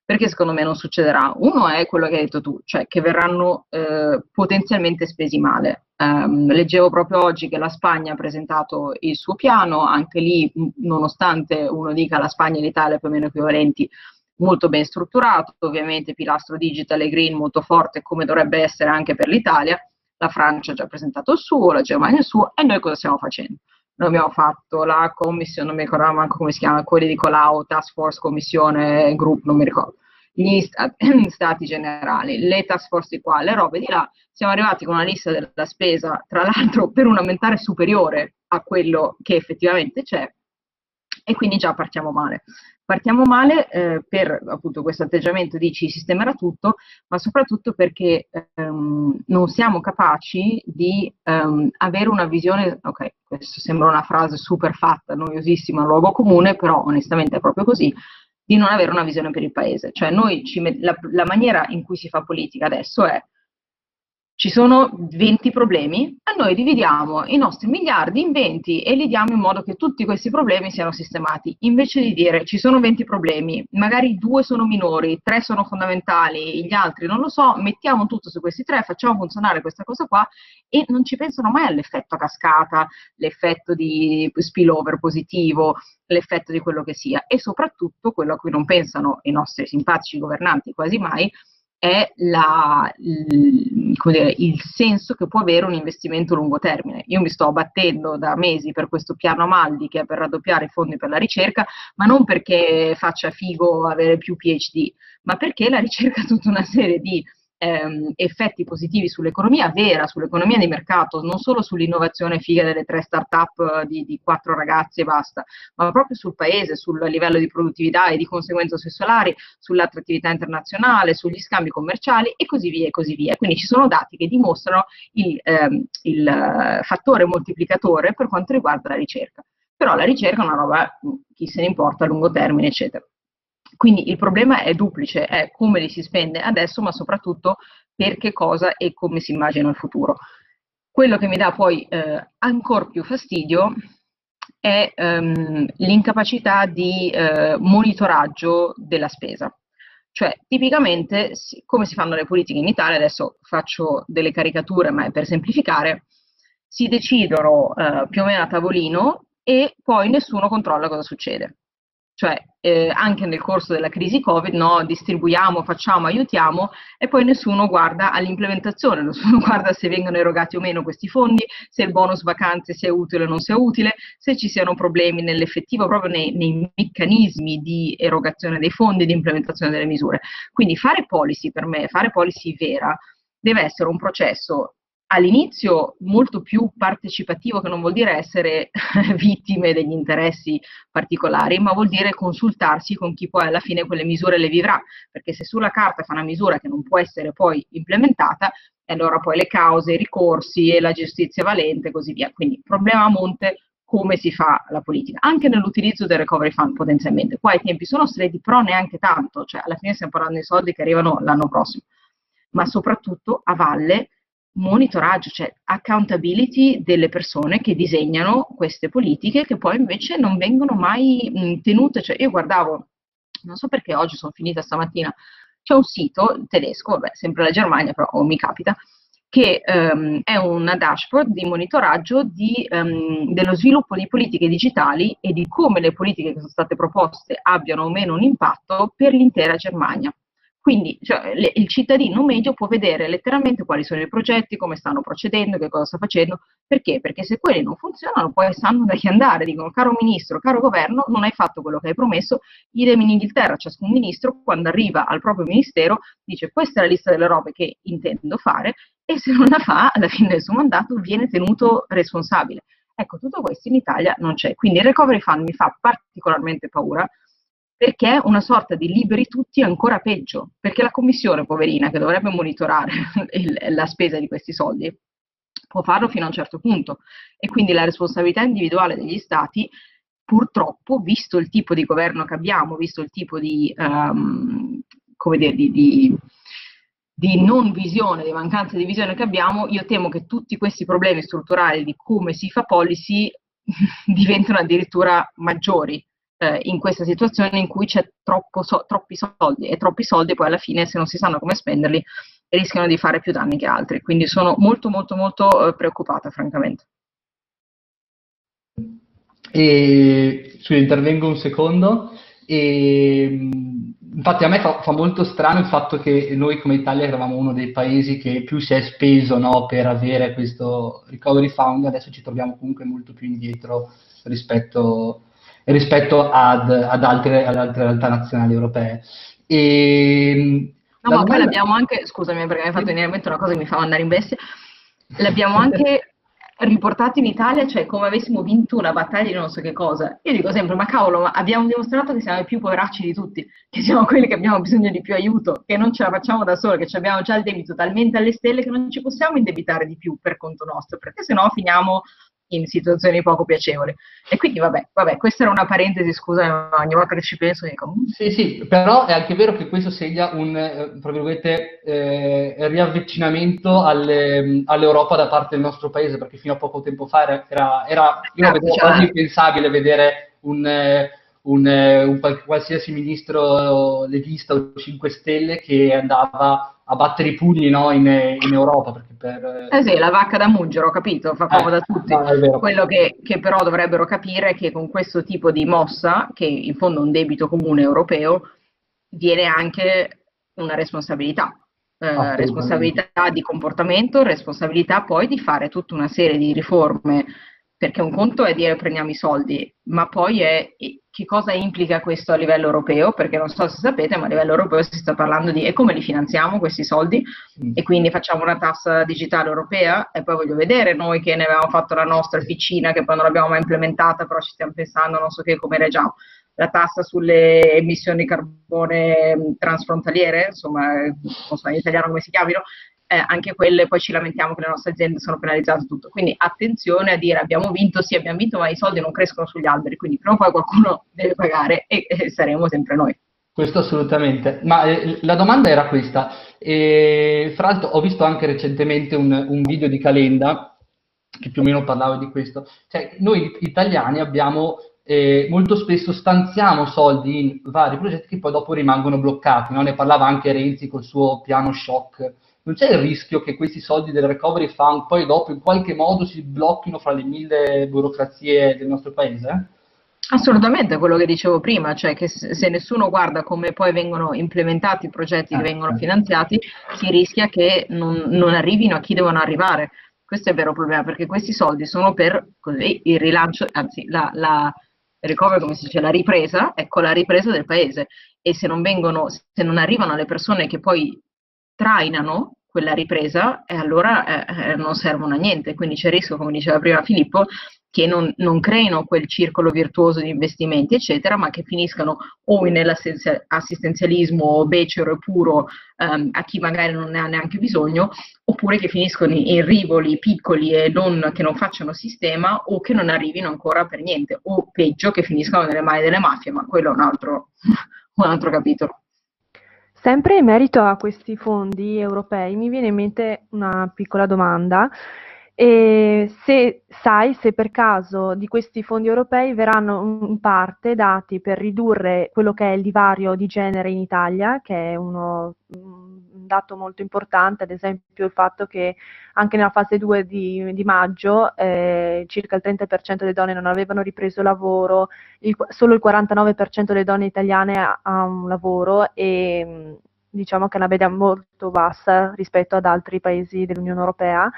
Speaker 8: perché secondo me non succederà? Uno è quello che hai detto tu, cioè che verranno eh, potenzialmente spesi male. Um, leggevo proprio oggi che la Spagna ha presentato il suo piano, anche lì, nonostante uno dica la Spagna e l'Italia più o meno equivalenti, molto ben strutturato, ovviamente pilastro digital e green molto forte come dovrebbe essere anche per l'Italia, la Francia ha già presentato il suo, la Germania il suo e noi cosa stiamo facendo? Noi abbiamo fatto la commissione, non mi ricordo manco come si chiama, quelli di Colau, Task Force, Commissione, Group, non mi ricordo, gli stati, <clears throat> stati generali, le task force di qua, le robe di là, siamo arrivati con una lista della spesa, tra l'altro per un ammentare superiore a quello che effettivamente c'è, e quindi già partiamo male. Partiamo male eh, per appunto questo atteggiamento di ci sistemerà tutto, ma soprattutto perché ehm, non siamo capaci di ehm, avere una visione, ok, questo sembra una frase super fatta, noiosissima, luogo comune, però onestamente è proprio così, di non avere una visione per il paese. Cioè noi ci, la, la maniera in cui si fa politica adesso è ci sono 20 problemi e noi dividiamo i nostri miliardi in 20 e li diamo in modo che tutti questi problemi siano sistemati. Invece di dire ci sono 20 problemi, magari due sono minori, tre sono fondamentali, gli altri non lo so, mettiamo tutto su questi tre, facciamo funzionare questa cosa qua e non ci pensano mai all'effetto a cascata, l'effetto di spillover positivo, l'effetto di quello che sia e soprattutto quello a cui non pensano i nostri simpatici governanti quasi mai è la, il, dire, il, senso che può avere un investimento a lungo termine. Io mi sto battendo da mesi per questo piano Amaldi che è per raddoppiare i fondi per la ricerca, ma non perché faccia figo avere più PhD, ma perché la ricerca ha tutta una serie di ehm, effetti positivi sull'economia vera, sull'economia di mercato, non solo sull'innovazione figa delle tre start-up eh, di, di quattro ragazzi e basta, ma proprio sul paese, sul livello di produttività e di conseguenza sui salari, sull'attrattività internazionale, sugli scambi commerciali e così via e così via. Quindi ci sono dati che dimostrano il, ehm, il eh, fattore moltiplicatore per quanto riguarda la ricerca. Però la ricerca è una roba, chi se ne importa a lungo termine, eccetera. Quindi il problema è duplice, è come li si spende adesso, ma soprattutto per che cosa e come si immagina il futuro. Quello che mi dà poi eh, ancora più fastidio è ehm, l'incapacità di eh, monitoraggio della spesa. Cioè, tipicamente, come si fanno le politiche in Italia, adesso faccio delle caricature, ma è per semplificare, si decidono eh, più o meno a tavolino e poi nessuno controlla cosa succede cioè eh, anche nel corso della crisi Covid, no, distribuiamo, facciamo, aiutiamo e poi nessuno guarda all'implementazione, nessuno <laughs> guarda se vengono erogati o meno questi fondi, se il bonus vacanze sia utile o non sia utile, se ci siano problemi nell'effettivo, proprio nei, nei meccanismi di erogazione dei fondi, di implementazione delle misure. Quindi fare policy per me, fare policy vera, deve essere un processo all'inizio molto più partecipativo, che non vuol dire essere <laughs> vittime degli interessi particolari, ma vuol dire consultarsi con chi poi alla fine quelle misure le vivrà, perché se sulla carta fa una misura che non può essere poi implementata, allora poi le cause, i ricorsi e la giustizia valente e così via. Quindi problema a monte come si fa la politica, anche nell'utilizzo del recovery fund potenzialmente. Qua i tempi sono stretti, però neanche tanto, cioè alla fine stiamo parlando di soldi che arrivano l'anno prossimo, ma soprattutto a valle monitoraggio, cioè accountability delle persone che disegnano queste politiche che poi invece non vengono mai mh, tenute. Cioè, io guardavo, non so perché oggi sono finita stamattina, c'è un sito tedesco, vabbè, sempre la Germania, però oh, mi capita, che um, è una dashboard di monitoraggio di, um, dello sviluppo di politiche digitali e di come le politiche che sono state proposte abbiano o meno un impatto per l'intera Germania. Quindi cioè, le, il cittadino medio può vedere letteralmente quali sono i progetti, come stanno procedendo, che cosa sta facendo. Perché? Perché se quelli non funzionano, poi sanno da chi andare. Dicono, caro ministro, caro governo, non hai fatto quello che hai promesso. Idem in Inghilterra, ciascun ministro, quando arriva al proprio ministero, dice questa è la lista delle robe che intendo fare e se non la fa, alla fine del suo mandato, viene tenuto responsabile. Ecco, tutto questo in Italia non c'è. Quindi il recovery fund mi fa particolarmente paura perché una sorta di liberi tutti è ancora peggio, perché la commissione, poverina, che dovrebbe monitorare <laughs> la spesa di questi soldi, può farlo fino a un certo punto. E quindi la responsabilità individuale degli stati, purtroppo, visto il tipo di governo che abbiamo, visto il tipo di, um, dire, di, di, di non visione, di mancanza di visione che abbiamo, io temo che tutti questi problemi strutturali di come si fa policy <laughs> diventano addirittura maggiori eh, in questa situazione in cui c'è so- troppi soldi e troppi soldi poi alla fine se non si sanno come spenderli rischiano di fare più danni che altri. Quindi sono molto molto molto eh, preoccupata francamente.
Speaker 9: E, scusa, intervengo un secondo. E, infatti a me fa, fa, molto strano il fatto che noi come Italia eravamo uno dei paesi che più si è speso no, per avere questo recovery fund, adesso ci troviamo comunque molto più indietro rispetto rispetto ad, ad, altre, ad altre realtà nazionali europee.
Speaker 8: E, no, ma poi l'abbiamo anche, scusami perché mi hai fatto venire in mente una cosa che mi fa andare in bestia, l'abbiamo anche riportato in Italia, cioè come avessimo vinto una battaglia di non so che cosa. Io dico sempre, ma cavolo, ma abbiamo dimostrato che siamo i più poveracci di tutti, che siamo quelli che abbiamo bisogno di più aiuto, che non ce la facciamo da soli, che abbiamo già il debito talmente alle stelle che non ci possiamo indebitare di più per conto nostro, perché sennò finiamo in situazioni poco piacevoli. E quindi vabbè, vabbè, questa era una parentesi, scusa, ogni volta che ci penso dico...
Speaker 9: Mm". Sì, sì, però è anche vero che questo segna un, eh, tra virgolette, eh, riavvicinamento alle, all'Europa da parte del nostro paese, perché fino a poco tempo fa era, era, era io vedevo quasi impensabile vedere un... Eh, un, eh, un, qualsiasi ministro leghista o 5 Stelle che andava a battere i pugni no, in, in, Europa. Per...
Speaker 8: Eh sì, la vacca da mungero, ho capito, fa comodo eh, a tutti. No, Quello che, che, però dovrebbero capire è che con questo tipo di mossa, che in fondo è un debito comune europeo, viene anche una responsabilità. eh, responsabilità di comportamento, responsabilità poi di fare tutta una serie di riforme, perché un conto è dire prendiamo i soldi, ma poi è che cosa implica questo a livello europeo, perché non so se sapete, ma a livello europeo si sta parlando di e come li finanziamo questi soldi? Mm. e quindi facciamo una tassa digitale europea? E poi voglio vedere noi che ne avevamo fatto la nostra ficina che poi non l'abbiamo mai implementata, però ci stiamo pensando, non so che come reggiamo la tassa sulle emissioni di carbone mm, transfrontaliere, insomma, non so in italiano come si chiamino, eh, anche quelle poi ci lamentiamo che le nostre aziende sono penalizzate tutto. Quindi attenzione a dire abbiamo vinto, sì abbiamo vinto, ma i soldi non crescono sugli alberi, quindi prima o poi qualcuno <laughs> deve pagare e, e saremo sempre noi.
Speaker 9: Questo assolutamente, ma eh, la domanda era questa. E, fra l'altro ho visto anche recentemente un, un video di Calenda che più o meno parlava di questo. Cioè, noi italiani abbiamo eh, molto spesso stanziamo soldi in vari progetti che poi dopo rimangono bloccati. No? Ne parlava anche Renzi col suo piano shock. Non c'è il rischio che questi soldi del recovery fund poi dopo in qualche modo si blocchino fra le mille burocrazie del nostro paese?
Speaker 8: Assolutamente, quello che dicevo prima, cioè che se nessuno guarda come poi vengono implementati i progetti che eh, vengono finanziati, si rischia che non, non arrivino a chi devono arrivare. Questo è il vero problema, perché questi soldi sono per così, il rilancio, anzi la, la recovery, come si dice, la ripresa, ecco la ripresa del paese. E se non vengono, se non arrivano le persone che poi trainano quella ripresa, e allora eh, eh, non servono a niente. Quindi c'è il rischio, come diceva prima Filippo, che non, non, creino quel circolo virtuoso di investimenti, eccetera, ma che finiscano o nell'assistenzialismo becero e puro um, a chi magari non ne ha neanche bisogno, oppure che finiscono in rivoli piccoli e non, che non facciano sistema o che non arrivino ancora per niente, o peggio che finiscano nelle mani delle mafie, ma quello è un altro, <laughs> un altro capitolo.
Speaker 3: Sempre in merito a questi fondi europei mi viene in mente una piccola domanda. E se sai se per caso di questi fondi europei verranno in parte dati per ridurre quello che è il divario di genere in Italia, che è uno, dato molto importante, ad esempio il fatto che anche nella fase 2 di, di maggio eh, circa il 30% delle donne non avevano ripreso lavoro, il, solo il 49% delle donne italiane ha, ha un lavoro e diciamo che è una media molto bassa rispetto ad altri paesi dell'Unione Europea.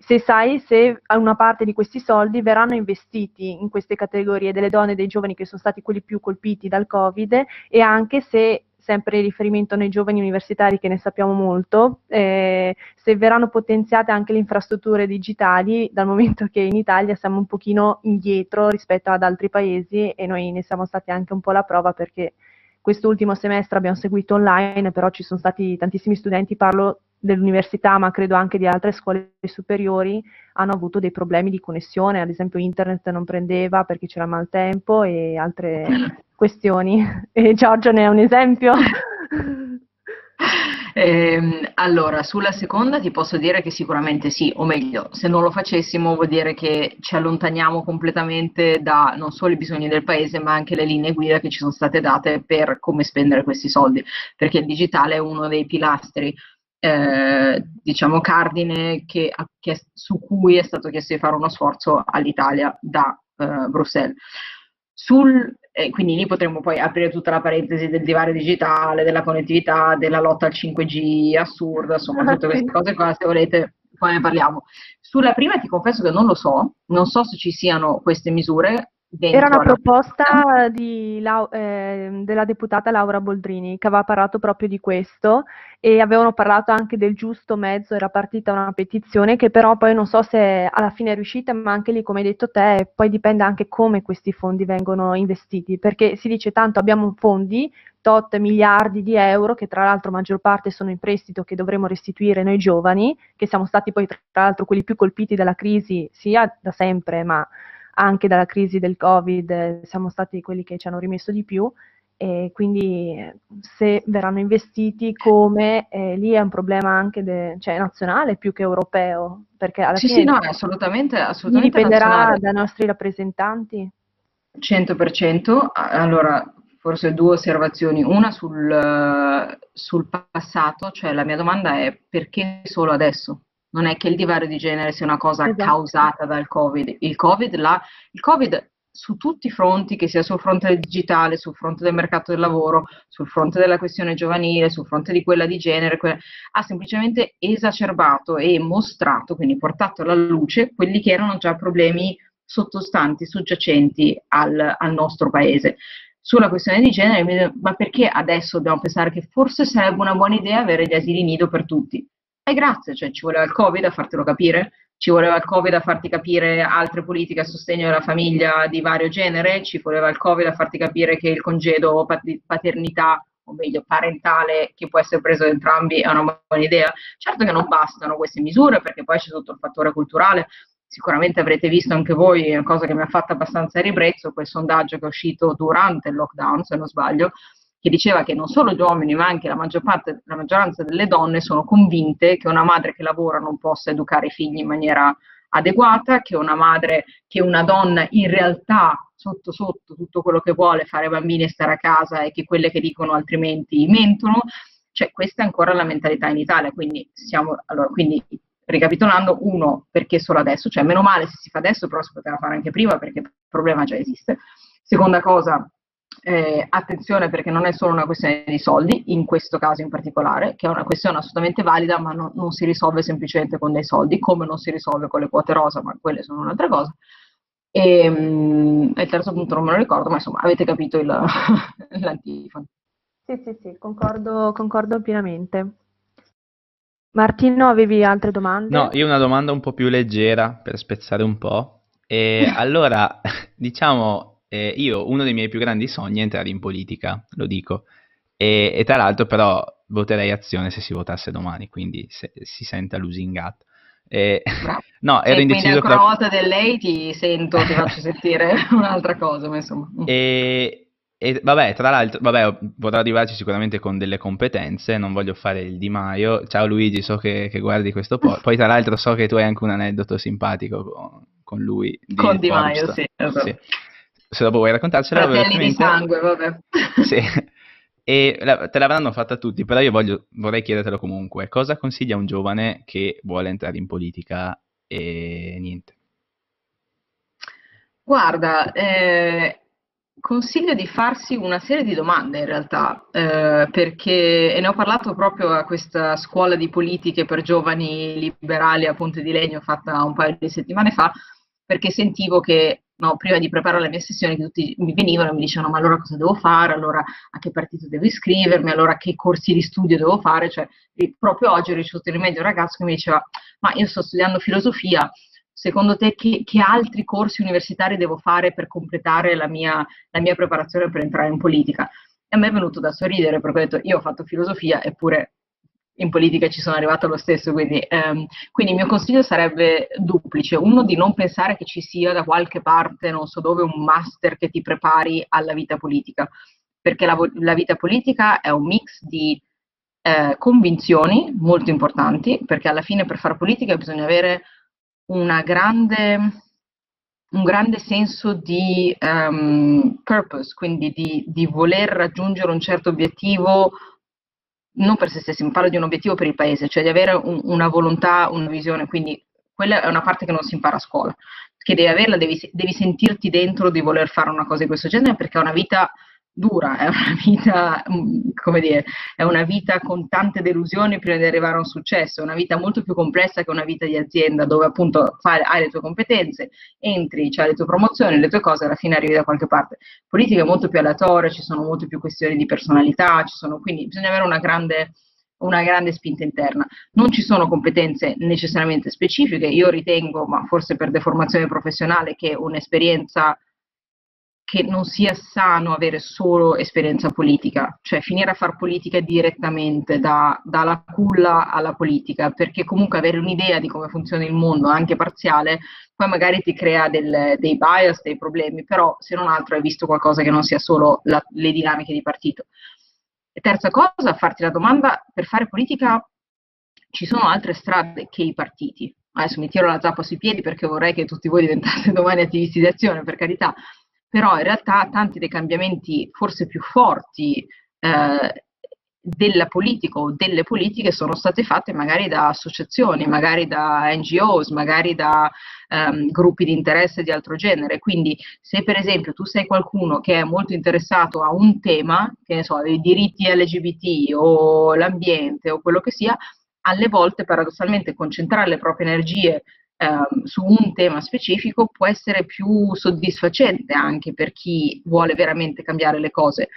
Speaker 3: Se sai se una parte di questi soldi verranno investiti in queste categorie delle donne e dei giovani che sono stati quelli più colpiti dal Covid e anche se sempre riferimento ai giovani universitari che ne sappiamo molto, eh, se verranno potenziate anche le infrastrutture digitali, dal momento che in Italia siamo un pochino indietro rispetto ad altri paesi e noi ne siamo stati anche un po' la prova perché quest'ultimo semestre abbiamo seguito online, però ci sono stati tantissimi studenti, parlo dell'università, ma credo anche di altre scuole superiori, hanno avuto dei problemi di connessione, ad esempio internet non prendeva perché c'era maltempo e altre <laughs> questioni. E Giorgio ne è un esempio. <laughs>
Speaker 8: Eh, allora, sulla seconda ti posso dire che sicuramente sì, o meglio, se non lo facessimo vuol dire che ci allontaniamo completamente da non solo i bisogni del paese, ma anche le linee guida che ci sono state date per come spendere questi soldi, perché il digitale è uno dei pilastri eh, diciamo cardine che, che, su cui è stato chiesto di fare uno sforzo all'Italia da eh, Bruxelles. Sul, eh, quindi lì potremmo poi aprire tutta la parentesi del divario digitale, della connettività, della lotta al 5G assurda, insomma tutte queste cose qua, se volete poi ne parliamo. Sulla prima ti confesso che non lo so, non so se ci siano queste misure,
Speaker 3: era una proposta di, eh, della deputata Laura Boldrini che aveva parlato proprio di questo e avevano parlato anche del giusto mezzo, era partita una petizione che però poi non so se alla fine è riuscita, ma anche lì come hai detto te, poi dipende anche come questi fondi vengono investiti, perché si dice tanto abbiamo fondi, tot miliardi di euro, che tra l'altro maggior parte sono in prestito che dovremo restituire noi giovani, che siamo stati poi tra l'altro quelli più colpiti dalla crisi sia da sempre, ma anche dalla crisi del Covid siamo stati quelli che ci hanno rimesso di più e quindi se verranno investiti come, eh, lì è un problema anche de, cioè, nazionale più che europeo, perché alla
Speaker 8: sì,
Speaker 3: fine
Speaker 8: sì, no, assolutamente, assolutamente
Speaker 3: dipenderà
Speaker 8: nazionale.
Speaker 3: dai nostri rappresentanti.
Speaker 8: 100%, allora forse due osservazioni, una sul, sul passato, cioè la mia domanda è perché solo adesso? Non è che il divario di genere sia una cosa esatto. causata dal Covid. Il COVID, la, il COVID su tutti i fronti, che sia sul fronte del digitale, sul fronte del mercato del lavoro, sul fronte della questione giovanile, sul fronte di quella di genere, que- ha semplicemente esacerbato e mostrato, quindi portato alla luce, quelli che erano già problemi sottostanti, soggiacenti al, al nostro paese. Sulla questione di genere, ma perché adesso dobbiamo pensare che forse sarebbe una buona idea avere gli asili nido per tutti? E grazie, cioè ci voleva il Covid a fartelo capire? Ci voleva il Covid a farti capire altre politiche a sostegno della famiglia di vario genere? Ci voleva il Covid a farti capire che il congedo paternità o meglio parentale che può essere preso da entrambi è una buona idea. Certo che non bastano queste misure perché poi c'è tutto il fattore culturale. Sicuramente avrete visto anche voi, una cosa che mi ha fatto abbastanza ribrezzo, quel sondaggio che è uscito durante il lockdown, se non sbaglio, che diceva che non solo gli uomini ma anche la, maggior parte, la maggioranza delle donne sono convinte che una madre che lavora non possa educare i figli in maniera adeguata, che una madre, che una donna in realtà sotto sotto tutto quello che vuole fare bambini e stare a casa e che quelle che dicono altrimenti mentono, cioè questa è ancora la mentalità in Italia, quindi siamo, allora, quindi ricapitolando, uno, perché solo adesso, cioè meno male se si fa adesso, però si poteva fare anche prima perché il problema già esiste. Seconda cosa, eh, attenzione perché non è solo una questione di soldi, in questo caso in particolare, che è una questione assolutamente valida, ma no, non si risolve semplicemente con dei soldi, come non si risolve con le quote rosa, ma quelle sono un'altra cosa. E, um, il terzo punto non me lo ricordo, ma insomma avete capito il, <laughs> l'antifona.
Speaker 3: Sì, sì, sì, concordo, concordo pienamente. Martino, avevi altre domande?
Speaker 1: No, io ho una domanda un po' più leggera per spezzare un po'. E <laughs> allora, <laughs> diciamo, eh, io uno dei miei più grandi sogni è entrare in politica, lo dico. E, e tra l'altro però voterei azione se si votasse domani, quindi se, si senta lusingato.
Speaker 8: Eh, <laughs> no, ero indeciso. Quindi ancora una volta del lei ti sento, ti faccio sentire <laughs> un'altra cosa, ma insomma.
Speaker 1: E, e vabbè, tra l'altro, vabbè, potrà arrivarci sicuramente con delle competenze, non voglio fare il Di Maio. Ciao Luigi, so che, che guardi questo po'. <laughs> Poi tra l'altro so che tu hai anche un aneddoto simpatico con, con lui.
Speaker 8: Di con Di Maio, sì, esatto. sì.
Speaker 1: Se dopo vuoi raccontarcela
Speaker 8: Fratelli di sangue, vabbè. <laughs>
Speaker 1: Sì. E te l'avranno fatta tutti, però io voglio, vorrei chiedertelo comunque. Cosa consiglia un giovane che vuole entrare in politica e niente?
Speaker 8: Guarda, eh, consiglio di farsi una serie di domande in realtà, eh, perché e ne ho parlato proprio a questa scuola di politiche per giovani liberali a Ponte di Legno fatta un paio di settimane fa, perché sentivo che no, prima di preparare la mia sessione che tutti mi venivano e mi dicevano ma allora cosa devo fare, allora a che partito devo iscrivermi, allora che corsi di studio devo fare, cioè proprio oggi ho ricevuto in medio un ragazzo che mi diceva ma io sto studiando filosofia, secondo te che, che altri corsi universitari devo fare per completare la mia, la mia preparazione per entrare in politica? E a me è venuto da sorridere perché ho detto io ho fatto filosofia eppure in politica ci sono arrivata lo stesso, quindi, ehm, quindi, il mio consiglio sarebbe duplice. Uno, di non pensare che ci sia da qualche parte, non so dove, un master che ti prepari alla vita politica, perché la, la vita politica è un mix di eh, convinzioni molto importanti, perché alla fine per fare politica bisogna avere grande, un grande senso di um, purpose, quindi di, di voler raggiungere un certo obiettivo non per se stessi, ma parlo di un obiettivo per il paese, cioè di avere un, una volontà, una visione, quindi quella è una parte che non si impara a scuola, che devi averla, devi, devi sentirti dentro di voler fare una cosa di questo genere perché è una vita dura, è una vita, mm, come dire, è una vita con tante delusioni prima di arrivare a un successo, è una vita molto più complessa che una vita di azienda dove appunto fai, hai le tue competenze, entri, c'hai le tue promozioni, le tue cose, alla fine arrivi da qualche parte. Politica è molto più aleatoria, ci sono molte più questioni di personalità, sono, quindi bisogna avere una grande una grande spinta interna. Non ci sono competenze necessariamente specifiche, io ritengo, ma forse per deformazione professionale, che un'esperienza che non sia sano avere solo esperienza politica, cioè finire a fare politica direttamente da, dalla culla alla politica, perché comunque avere un'idea di come funziona il mondo, anche parziale, poi magari ti crea del, dei bias, dei problemi, però se non altro hai visto qualcosa che non sia solo la, le dinamiche di partito. E terza cosa, farti la domanda, per fare politica ci sono altre strade che i partiti. Adesso mi tiro la zappa sui piedi perché vorrei che tutti voi diventaste domani attivisti di azione, per carità, però in realtà tanti dei cambiamenti forse più forti eh, della politica o delle politiche sono state fatte magari da associazioni, magari da NGOs, magari da um, gruppi di interesse di altro genere. Quindi se per esempio tu sei qualcuno che è molto interessato a un tema, che ne so, i diritti LGBT o l'ambiente o quello che sia, alle volte paradossalmente concentrare le proprie energie ehm, su un tema specifico può essere più soddisfacente anche per chi vuole veramente cambiare le cose.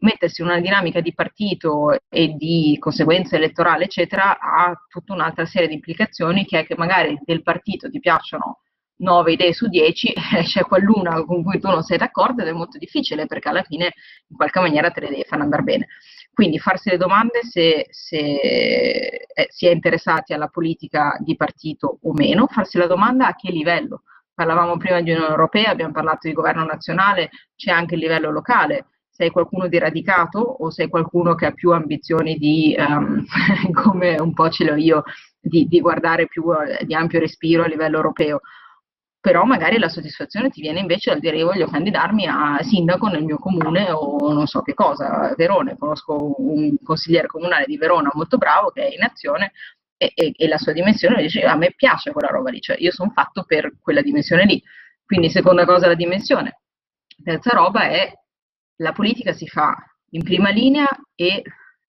Speaker 8: Mettersi in una dinamica di partito e di conseguenza elettorale, eccetera, ha tutta un'altra serie di implicazioni che è che magari del partito ti piacciono 9 idee su 10, <laughs> c'è quell'una con cui tu non sei d'accordo ed è molto difficile perché alla fine in qualche maniera te le devi far andare bene. Quindi farsi le domande se, se eh, si è interessati alla politica di partito o meno, farsi la domanda a che livello. Parlavamo prima di Unione Europea, abbiamo parlato di governo nazionale, c'è anche il livello locale sei qualcuno di radicato o sei qualcuno che ha più ambizioni di, um, <laughs> come un po' ce l'ho io, di, di guardare più uh, di ampio respiro a livello europeo. Però magari la soddisfazione ti viene invece dal dire io voglio candidarmi a sindaco nel mio comune o non so che cosa, Verone, conosco un consigliere comunale di Verona molto bravo che è in azione e, e, e la sua dimensione dice a me piace quella roba lì, cioè io sono fatto per quella dimensione lì. Quindi seconda cosa la dimensione. Terza roba è la politica si fa in prima linea e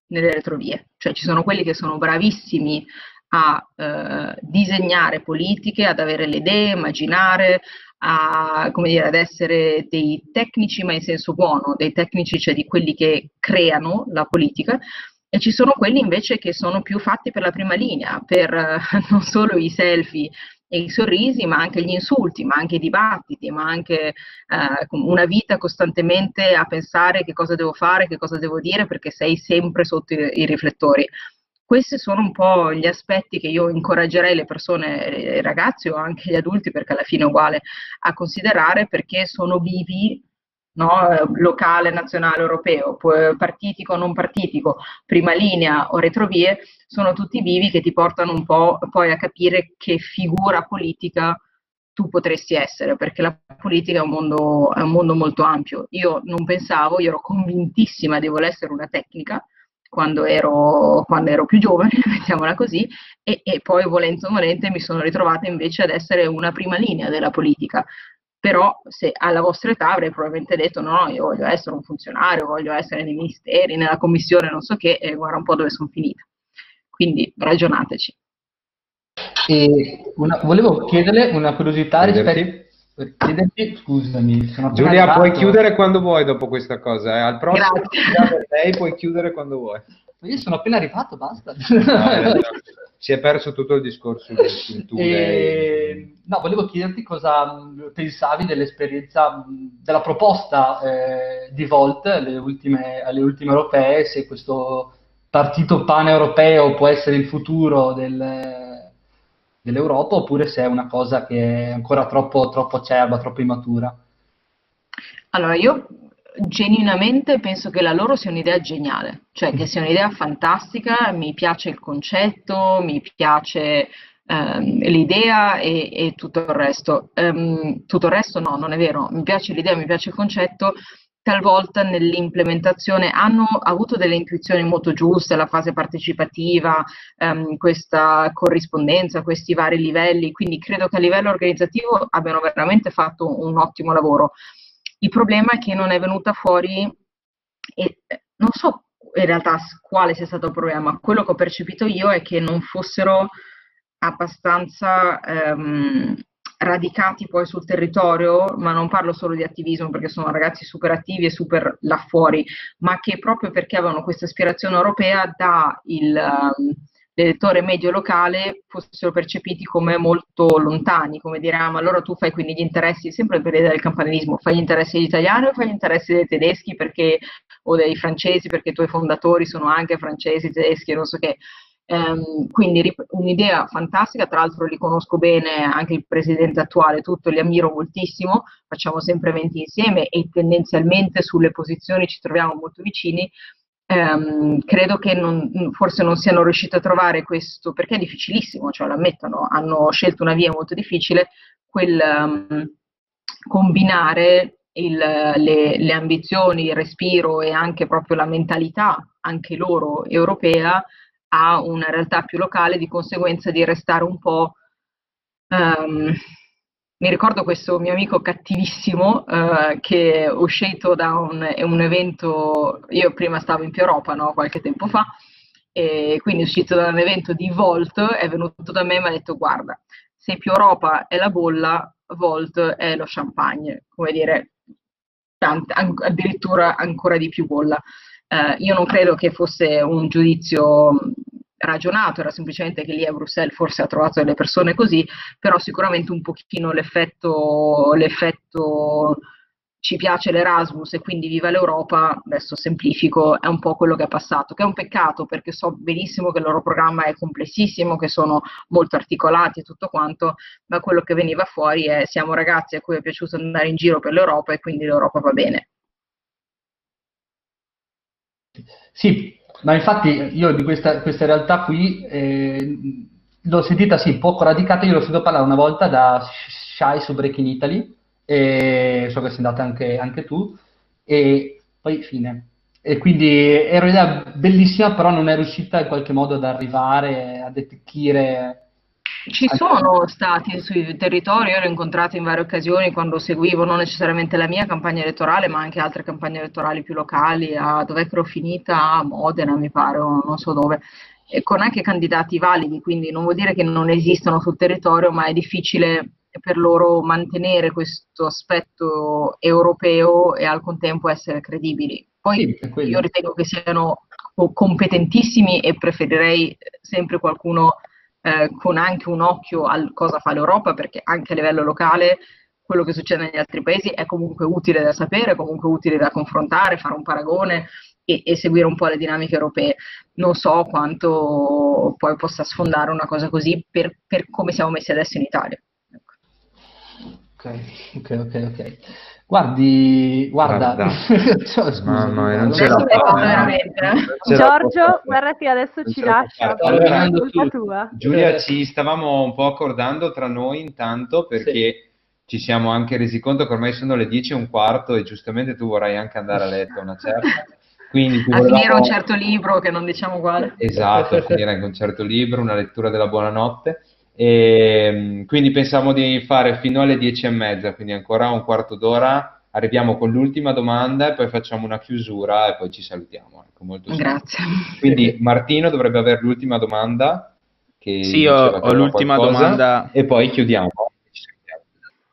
Speaker 8: nelle retrovie, cioè ci sono quelli che sono bravissimi a eh, disegnare politiche, ad avere le idee, immaginare, a, come dire, ad essere dei tecnici, ma in senso buono, dei tecnici, cioè di quelli che creano la politica, e ci sono quelli invece che sono più fatti per la prima linea, per eh, <laughs> non solo i selfie e i sorrisi, ma anche gli insulti, ma anche i dibattiti, ma anche eh, una vita costantemente a pensare che cosa devo fare, che cosa devo dire, perché sei sempre sotto i, i riflettori. Questi sono un po' gli aspetti che io incoraggerei le persone, i ragazzi o anche gli adulti, perché alla fine è uguale, a considerare perché sono vivi no? locale, nazionale, europeo, partitico o non partitico, prima linea o retrovie, sono tutti vivi che ti portano un po' poi a capire che figura politica tu potresti essere, perché la politica è un, mondo, è un mondo molto ampio. Io non pensavo, io ero convintissima di voler essere una tecnica, quando ero, quando ero, più giovane, <laughs> mettiamola così, e, e poi volente o volente mi sono ritrovata invece ad essere una prima linea della politica, però se alla vostra età avrei probabilmente detto no, no, io voglio essere un funzionario, voglio essere nei ministeri, nella commissione, non so che, e guarda un po' dove sono finita. Quindi ragionateci.
Speaker 9: E una, volevo chiederle una curiosità rispetto... Chiederti, scusami,
Speaker 2: Giulia, arrivato. puoi chiudere quando vuoi dopo questa cosa. Eh? Al prossimo <laughs> lei puoi chiudere quando vuoi.
Speaker 9: Io sono appena arrivato, basta.
Speaker 2: No, si è perso tutto il discorso di cultura.
Speaker 9: E... No, volevo chiederti cosa pensavi dell'esperienza, della proposta eh, di Volt alle ultime, alle ultime europee, se questo partito pan-europeo può essere il futuro del, dell'Europa oppure se è una cosa che è ancora troppo, troppo acerba, troppo immatura.
Speaker 8: Allora, io genuinamente penso che la loro sia un'idea geniale, cioè che sia un'idea fantastica, mi piace il concetto, mi piace ehm, l'idea e, e, tutto il resto. Um, tutto il resto no, non è vero, mi piace l'idea, mi piace il concetto, talvolta nell'implementazione hanno avuto delle intuizioni molto giuste, la fase partecipativa, um, questa corrispondenza, questi vari livelli, quindi credo che a livello organizzativo abbiano veramente fatto un ottimo lavoro. Il problema è che non è venuta fuori, e non so in realtà quale sia stato il problema, quello che ho percepito io è che non fossero abbastanza ehm, radicati poi sul territorio, ma non parlo solo di attivismo perché sono ragazzi super attivi e super là fuori, ma che proprio perché avevano questa ispirazione europea da il, um, l'elettore medio locale fossero percepiti come molto lontani, come dire, ah, ma allora tu fai quindi gli interessi, sempre per l'idea del campanilismo, fai gli interessi degli italiani o fai gli interessi dei tedeschi perché, o dei francesi perché i tuoi fondatori sono anche francesi, tedeschi, non so che. Um, quindi un'idea fantastica, tra l'altro li conosco bene, anche il presidente attuale, tutto, li ammiro moltissimo, facciamo sempre eventi insieme e tendenzialmente sulle posizioni ci troviamo molto vicini, ehm, credo che non, forse non siano riusciti a trovare questo, perché è difficilissimo, cioè lo ammettono, hanno scelto una via molto difficile, quel um, combinare il, le, le, ambizioni, il respiro e anche proprio la mentalità, anche loro europea, a una realtà più locale, di conseguenza di restare un po'... Um, mi ricordo questo mio amico cattivissimo uh, che è uscito da un, un, evento, io prima stavo in Più Europa no, qualche tempo fa, e quindi è uscito da un evento di Volt, è venuto da me e mi ha detto guarda, se Più Europa è la bolla, Volt è lo champagne, come dire, tante, addirittura ancora di più bolla. Uh, io non credo che fosse un giudizio ragionato, era semplicemente che lì a Bruxelles forse ha trovato delle persone così, però sicuramente un pochino l'effetto, l'effetto ci piace l'Erasmus e quindi viva l'Europa, adesso semplifico, è un po' quello che è passato, che è un peccato perché so benissimo che il loro programma è complessissimo, che sono molto articolati e tutto quanto, ma quello che veniva fuori è siamo ragazzi a cui è piaciuto andare in giro per l'Europa e quindi l'Europa va bene.
Speaker 9: Sì, ma infatti io di questa, questa realtà qui eh, l'ho sentita sì, poco radicata, io l'ho sentito parlare una volta da Shai su Breaking Italy, e so che sei andata anche, anche tu, e poi fine. E quindi era un'idea bellissima, però non è riuscita in qualche modo ad arrivare, ad attecchire
Speaker 8: ci sono stati sui territori, io l'ho incontrato in varie occasioni quando seguivo non necessariamente la mia campagna elettorale, ma anche altre campagne elettorali più locali, a dove ero finita, a Modena mi pare, o non so dove, e con anche candidati validi, quindi non vuol dire che non esistono sul territorio, ma è difficile per loro mantenere questo aspetto europeo e al contempo essere credibili. Poi sì, io ritengo che siano competentissimi e preferirei sempre qualcuno eh, con anche un occhio a cosa fa l'Europa, perché anche a livello locale quello che succede negli altri paesi è comunque utile da sapere, comunque utile da confrontare, fare un paragone e, e seguire un po' le dinamiche europee. Non so quanto poi possa sfondare una cosa così per, per come siamo messi adesso in Italia.
Speaker 9: Ok, ok, ok, ok. Guardi, guarda, guarda. <laughs>
Speaker 2: cioè, Mamma mia, non ce la fa veramente.
Speaker 3: Giorgio, guarda che adesso ci lascia, allora,
Speaker 2: tua. Giulia, ci stavamo un po' accordando tra noi intanto perché sì. ci siamo anche resi conto che ormai sono le 10 e un quarto e giustamente tu vorrai anche andare a letto una certa.
Speaker 8: Quindi a volevamo... finire un certo libro che non diciamo quale.
Speaker 2: Esatto, a finire anche un certo libro, una lettura della buonanotte. E, ehm, quindi pensiamo di fare fino alle 10 e mezza, quindi ancora un quarto d'ora. Arriviamo con l'ultima domanda e poi facciamo una chiusura e poi ci salutiamo. Ecco,
Speaker 8: Grazie.
Speaker 2: Quindi Martino dovrebbe avere l'ultima domanda.
Speaker 1: sì, io ho l'ultima qualcosa, domanda.
Speaker 2: E poi chiudiamo.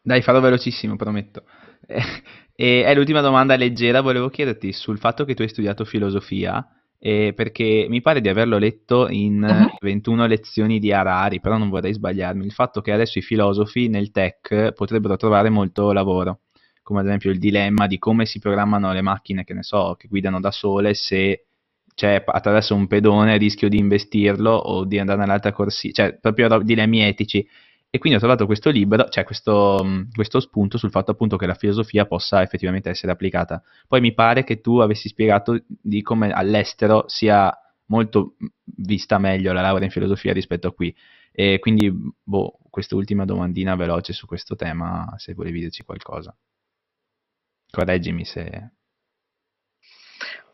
Speaker 1: Dai, farò velocissimo, prometto. <laughs> E è l'ultima domanda leggera, volevo chiederti sul fatto che tu hai studiato filosofia eh, perché mi pare di averlo letto in uh-huh. 21 lezioni di Harari, però non vorrei sbagliarmi, il fatto che adesso i filosofi nel tech potrebbero trovare molto lavoro, come ad esempio il dilemma di come si programmano le macchine, che ne so, che guidano da sole, se c'è attraverso un pedone rischio di investirlo o di andare nell'altra corsia, cioè proprio dilemmi etici. E quindi ho trovato questo libro, cioè questo, questo, spunto sul fatto appunto che la filosofia possa effettivamente essere applicata. Poi mi pare che tu avessi spiegato di come all'estero sia molto vista meglio la laurea in filosofia rispetto a qui. E quindi, boh, quest'ultima domandina veloce su questo tema, se volevi dirci qualcosa. Correggimi se...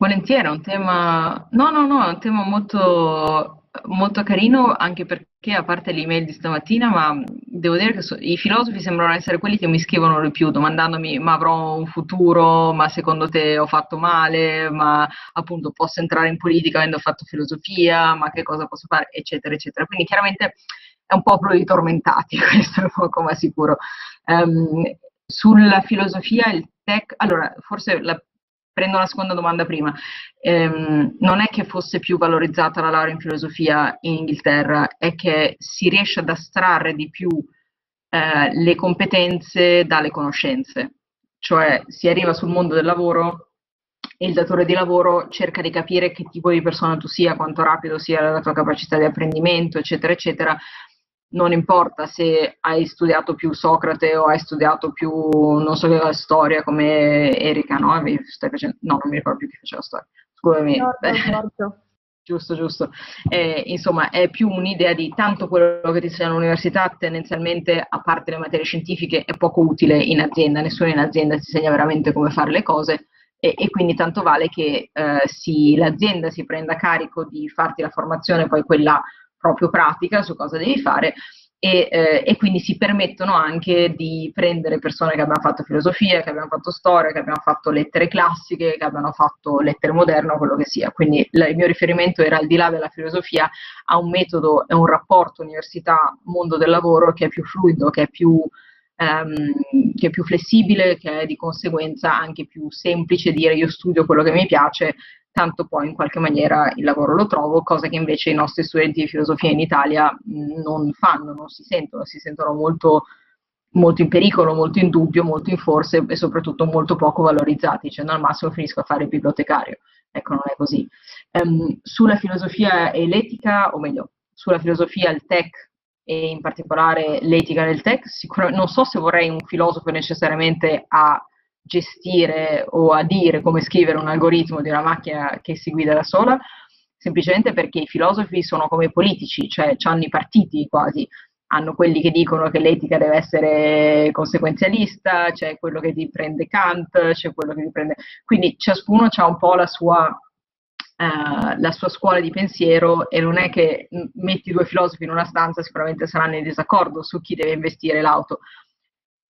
Speaker 8: Volentieri, è un tema... No, no, no, è un tema molto molto carino anche perché a parte l'email di stamattina, ma devo dire che so, i filosofi sembrano essere quelli che mi scrivono di più, domandandomi ma avrò un futuro, ma secondo te ho fatto male, ma appunto posso entrare in politica avendo fatto filosofia, ma che cosa posso fare, eccetera, eccetera. Quindi chiaramente è un popolo di tormentati, <laughs> questo è poco ma sicuro. Um, sulla filosofia, il tech, allora forse la prendo la seconda domanda prima, ehm, non è che fosse più valorizzata la laurea in filosofia in Inghilterra, è che si riesce ad astrarre di più eh, le competenze dalle conoscenze, cioè si arriva sul mondo del lavoro e il datore di lavoro cerca di capire che tipo di persona tu sia, quanto rapido sia la tua capacità di apprendimento, eccetera, eccetera, non importa se hai studiato più Socrate o hai studiato più, non so che storia come Erika, no? Stai facendo... no, non mi ricordo più chi faceva storia. Scusami. <laughs> Giorgio, Giusto, giusto. Eh, insomma, è più un'idea di tanto quello che ti insegna all'università, tendenzialmente, a parte le materie scientifiche, è poco utile in azienda, nessuno in azienda ti insegna veramente come fare le cose e, e quindi tanto vale che eh, si, l'azienda si prenda carico di farti la formazione, poi quella proprio pratica su cosa devi fare e, eh, e, quindi si permettono anche di prendere persone che abbiano fatto filosofia, che abbiano fatto storia, che abbiano fatto lettere classiche, che abbiano fatto lettere moderne o quello che sia. Quindi l- il mio riferimento era al di là della filosofia a un metodo e un rapporto università-mondo del lavoro che è più fluido, che è più, ehm, che è più flessibile, che è di conseguenza anche più semplice dire io studio quello che mi piace tanto poi in qualche maniera il lavoro lo trovo, cosa che invece i nostri studenti di filosofia in Italia non fanno, non si sentono, si sentono molto, molto in pericolo, molto in dubbio, molto in forse e soprattutto molto poco valorizzati, cioè al massimo finisco a fare il bibliotecario. Ecco, non è così. Um, sulla filosofia e l'etica, o meglio, sulla filosofia, il tech e in particolare l'etica del tech, sicuramente non so se vorrei un filosofo necessariamente a gestire o a dire come scrivere un algoritmo di una macchina che si guida da sola, semplicemente perché i filosofi sono come i politici, cioè hanno i partiti quasi, hanno quelli che dicono che l'etica deve essere conseguenzialista, c'è quello che ti prende Kant, c'è quello che ti prende... Quindi ciascuno ha un po' la sua, uh, la sua scuola di pensiero e non è che metti due filosofi in una stanza, sicuramente saranno in disaccordo su chi deve investire l'auto,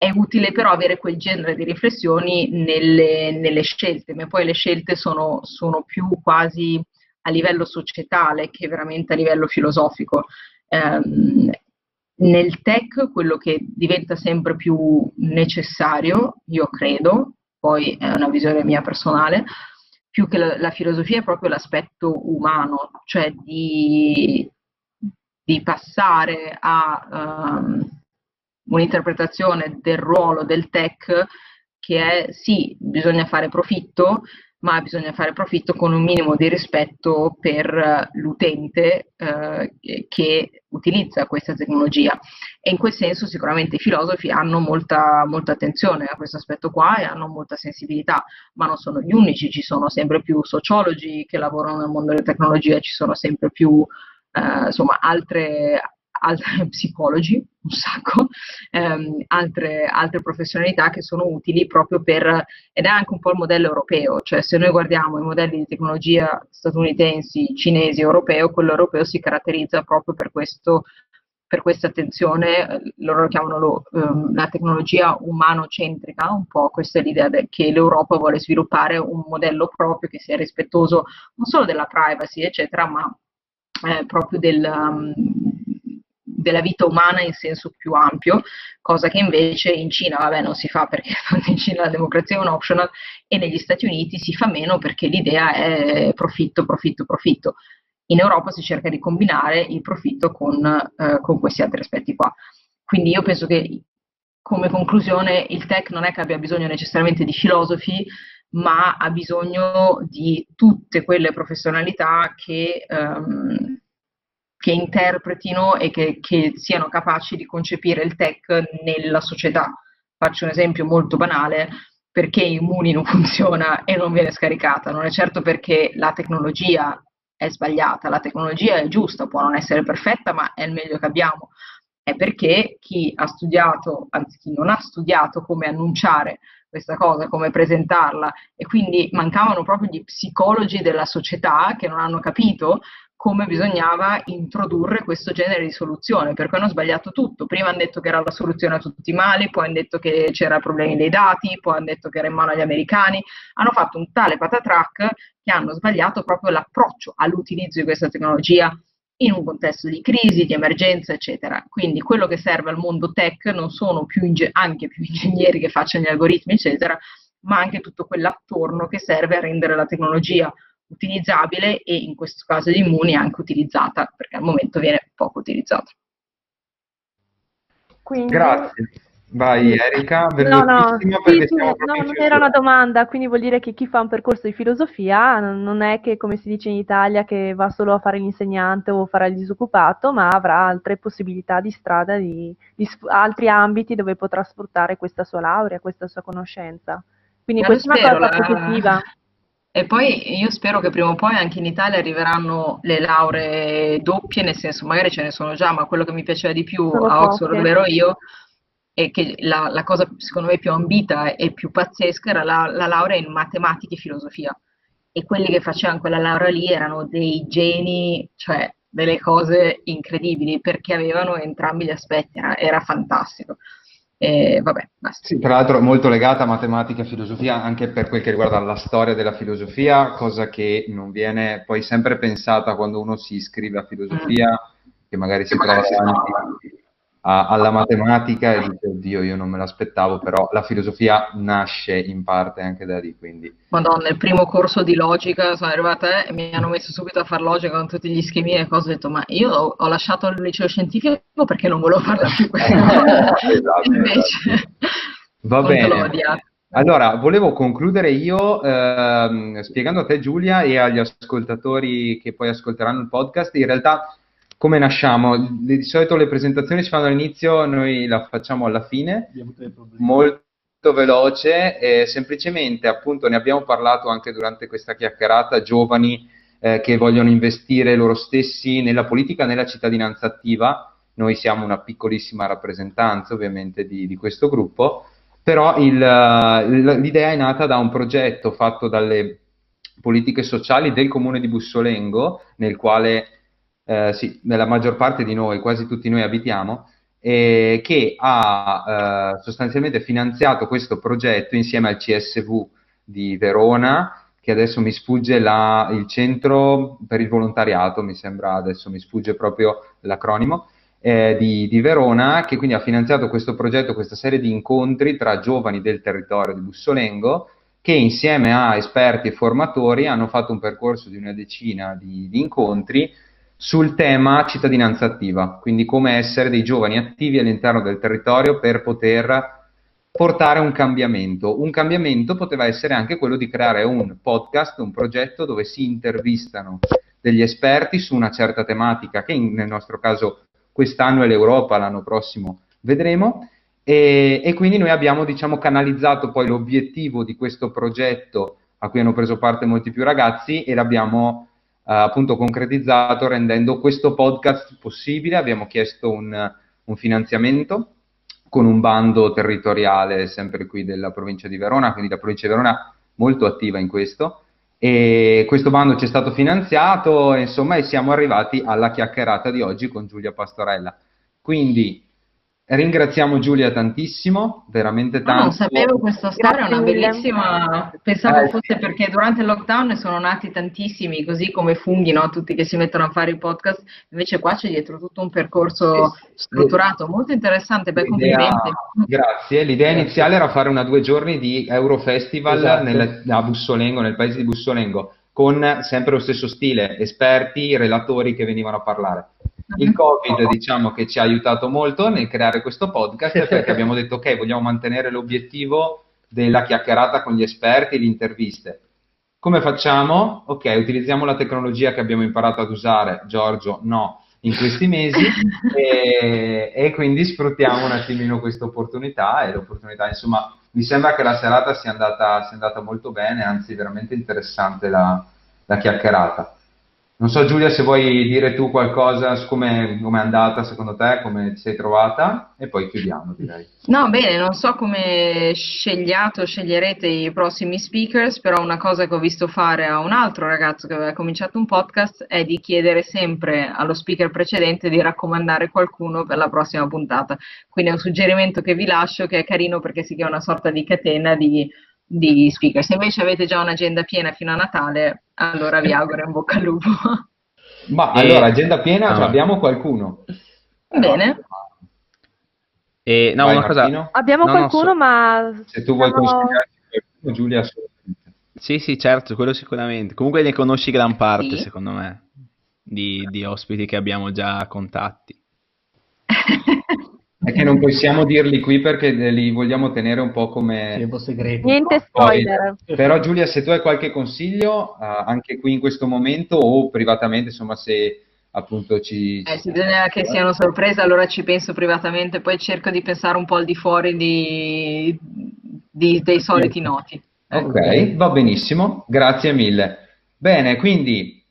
Speaker 8: è utile però avere quel genere di riflessioni nelle, nelle scelte, ma poi le scelte sono, sono, più quasi a livello societale che veramente a livello filosofico. Um, nel tech quello che diventa sempre più necessario, io credo, poi è una visione mia personale, più che la, la filosofia è proprio l'aspetto umano, cioè di, di passare a... Um, un'interpretazione del ruolo del tech che è sì, bisogna fare profitto, ma bisogna fare profitto con un minimo di rispetto per l'utente eh, che utilizza questa tecnologia. E in quel senso sicuramente i filosofi hanno molta, molta attenzione a questo aspetto qua e hanno molta sensibilità, ma non sono gli unici, ci sono sempre più sociologi che lavorano nel mondo delle tecnologie, ci sono sempre più eh, insomma, altre, altri <laughs> psicologi, un sacco, ehm, altre, altre, professionalità che sono utili proprio per, ed è anche un po' il modello europeo, cioè se noi guardiamo i modelli di tecnologia statunitensi, cinesi, europeo, quello europeo si caratterizza proprio per questo per questa attenzione, loro lo chiamano lo, um, la tecnologia umano-centrica, un po' questa è l'idea de- che l'Europa vuole sviluppare un modello proprio che sia rispettoso non solo della privacy, eccetera, ma eh, proprio del, um, della vita umana in senso più ampio, cosa che invece in Cina, vabbè, non si fa perché <laughs> in Cina la democrazia è un optional e negli Stati Uniti si fa meno perché l'idea è profitto, profitto, profitto. In Europa si cerca di combinare il profitto con, eh, con questi altri aspetti qua. Quindi io penso che come conclusione il tech non è che abbia bisogno necessariamente di filosofi, ma ha bisogno di tutte quelle professionalità che um, che interpretino e che, che, siano capaci di concepire il tech nella società. Faccio un esempio molto banale, perché Immuni non <laughs> funziona e non viene scaricata, non è certo perché la tecnologia è sbagliata, la tecnologia è giusta, può non essere perfetta, ma è il meglio che abbiamo. È perché chi ha studiato, anzi chi non ha studiato come annunciare questa cosa, come presentarla e quindi mancavano proprio gli psicologi della società che non hanno capito come bisognava introdurre questo genere di soluzione, perché hanno sbagliato tutto. Prima hanno detto che era la soluzione a tutti i mali, poi hanno detto che c'era problemi dei dati, poi hanno detto che era in mano agli americani. Hanno fatto un tale patatrack che hanno sbagliato proprio l'approccio all'utilizzo di questa tecnologia in un contesto di crisi, di emergenza, eccetera. Quindi quello che serve al mondo tech non sono più inge- anche più ingegneri che facciano gli algoritmi, eccetera, ma anche tutto quell'attorno che serve a rendere la tecnologia utilizzabile e in questo caso di Immuni anche utilizzata, perché al momento viene poco utilizzata.
Speaker 2: Quindi... Grazie. Vai Erika,
Speaker 3: no, no, sì, sì, no, non era una domanda, quindi vuol dire che chi fa un percorso di filosofia non è che, come si dice in Italia, che va solo a fare l'insegnante o farà il disoccupato, ma avrà altre possibilità di strada, di, di altri ambiti dove potrà sfruttare questa sua laurea, questa sua conoscenza. Quindi questa è una cosa la... positiva
Speaker 8: E poi io spero che prima o poi anche in Italia arriveranno le lauree doppie, nel senso magari ce ne sono già, ma quello che mi piaceva di più
Speaker 3: Sono
Speaker 8: a Oxford, dove ero io, e che la, la cosa secondo me più ambita e più pazzesca era la, la laurea in matematica e filosofia. E quelli che facevano quella laurea lì erano dei geni, cioè delle cose incredibili, perché avevano entrambi gli aspetti, era, era fantastico. E vabbè, basta.
Speaker 2: Sì, tra l'altro molto legata a matematica e filosofia anche per quel che riguarda la storia della filosofia, cosa che non viene poi sempre pensata quando uno si iscrive a filosofia, che magari si trova davanti a- alla matematica e dice, oddio, io non me l'aspettavo, però la filosofia nasce in parte anche da lì, quindi
Speaker 8: Madonna, il primo corso di logica sono arrivata eh, e mi hanno messo subito a fare logica con tutti gli schemi e cose. Ho detto, ma io ho, ho lasciato il liceo scientifico perché non volevo farla più questa <laughs> cosa.
Speaker 2: Esatto,
Speaker 8: Invece,
Speaker 2: Va bene. Allora, volevo concludere io ehm, spiegando a te Giulia e agli ascoltatori che poi ascolteranno il podcast, in realtà come nasciamo? Di di solito le presentazioni si fanno all'inizio, noi la facciamo alla fine, molto veloce, e semplicemente appunto ne abbiamo parlato anche durante questa chiacchierata, giovani eh, che vogliono investire loro stessi nella politica, nella cittadinanza attiva. Noi siamo una piccolissima rappresentanza ovviamente di, di questo gruppo, però il, l- l'idea è nata da un progetto fatto dalle politiche sociali del comune di Bussolengo, nel quale eh, sì, nella maggior parte di noi, quasi tutti noi abitiamo, e che ha eh, sostanzialmente finanziato questo progetto insieme al CSV di Verona, che adesso mi sfugge la- il centro per il volontariato, mi sembra adesso mi sfugge proprio l'acronimo, eh, di, di Verona, che quindi ha finanziato questo progetto, questa serie di incontri tra giovani del territorio di Bussolengo, che insieme a esperti e formatori hanno fatto un percorso di una decina di, di incontri sul tema cittadinanza attiva, quindi come essere dei giovani attivi all'interno del territorio per poter portare un cambiamento. Un cambiamento poteva essere anche quello di creare un podcast, un progetto dove si intervistano degli esperti su una certa tematica, che in- nel nostro caso quest'anno è l'Europa, l'anno prossimo vedremo. E, e quindi noi abbiamo, diciamo, canalizzato poi l'obiettivo di questo progetto a cui hanno preso parte molti più ragazzi e l'abbiamo appunto concretizzato rendendo questo podcast possibile. Abbiamo chiesto un, un finanziamento con un bando territoriale sempre qui della provincia di Verona, quindi la provincia di Verona molto attiva in questo. E questo bando ci è stato finanziato, insomma, e siamo arrivati alla chiacchierata di oggi con Giulia Pastorella. Quindi ringraziamo Giulia tantissimo, veramente
Speaker 8: Ah,
Speaker 2: tanto.
Speaker 8: non sapevo questa storia, è
Speaker 3: Grazie
Speaker 8: una bellissima. Pensavo
Speaker 2: Eh,
Speaker 8: fosse
Speaker 2: sì.
Speaker 8: perché durante il lockdown ne sono nati tantissimi, così come funghi, no? Tutti che si mettono a fare i podcast. Invece qua c'è dietro tutto un percorso
Speaker 2: Sì, sì.
Speaker 8: strutturato, molto interessante. Beh, complimenti.
Speaker 2: Grazie. L'idea iniziale era fare una due giorni di Eurofestival
Speaker 9: Esatto.
Speaker 2: nel- a Bussolengo, nel paese di Bussolengo, con sempre lo stesso stile, esperti, relatori che venivano a parlare. Il Covid, diciamo che ci ha aiutato molto nel creare questo podcast perché abbiamo detto ok, vogliamo mantenere l'obiettivo della chiacchierata con gli esperti, le interviste. Come facciamo? Ok, utilizziamo la tecnologia che abbiamo imparato ad usare, Giorgio no, in questi mesi <laughs> e, e quindi sfruttiamo un attimino questa opportunità e l'opportunità, insomma, mi sembra che la serata sia andata, sia andata molto bene, anzi veramente interessante la, la chiacchierata. Non so Giulia se vuoi dire tu qualcosa su come è andata secondo te, come ti sei trovata e poi chiudiamo direi.
Speaker 8: No, bene, non so come scegliate o sceglierete i prossimi speakers, però una cosa che ho visto fare a un altro ragazzo che aveva cominciato un podcast è di chiedere sempre allo speaker precedente di raccomandare qualcuno per la prossima puntata. Quindi è un suggerimento che vi lascio che è carino perché si crea una sorta di catena di, di speaker. Se invece avete già un'agenda piena fino a Natale, allora vi auguro in bocca al lupo.
Speaker 2: Ma
Speaker 1: E-
Speaker 2: allora, agenda piena,
Speaker 1: no.
Speaker 2: ce l'abbiamo qualcuno?
Speaker 8: Bene.
Speaker 1: E, no,
Speaker 2: Vai,
Speaker 1: una cosa...
Speaker 3: Abbiamo
Speaker 1: No, no,
Speaker 3: qualcuno,
Speaker 1: so-
Speaker 3: ma
Speaker 2: Se tu vuoi
Speaker 3: siamo-
Speaker 2: consigliarci qualcuno, Giulia, assolutamente.
Speaker 1: Sì, sì, certo, quello sicuramente. Comunque ne conosci gran parte,
Speaker 8: Sì.
Speaker 1: secondo me, di, di ospiti che abbiamo già a contatti. <laughs>
Speaker 2: È che non possiamo dirli qui perché li vogliamo tenere un po' come...
Speaker 9: Sì, è un po' segreto.
Speaker 3: niente
Speaker 2: Poi-
Speaker 3: spoiler.
Speaker 2: Però Giulia, se tu hai qualche consiglio, eh, anche qui in questo momento o privatamente, insomma, se appunto ci...
Speaker 8: Eh, se bisogna che siano sorprese, allora ci penso privatamente, poi cerco di pensare un po' al di fuori di- di- dei soliti noti.
Speaker 2: Ok, va benissimo, grazie mille. Bene, quindi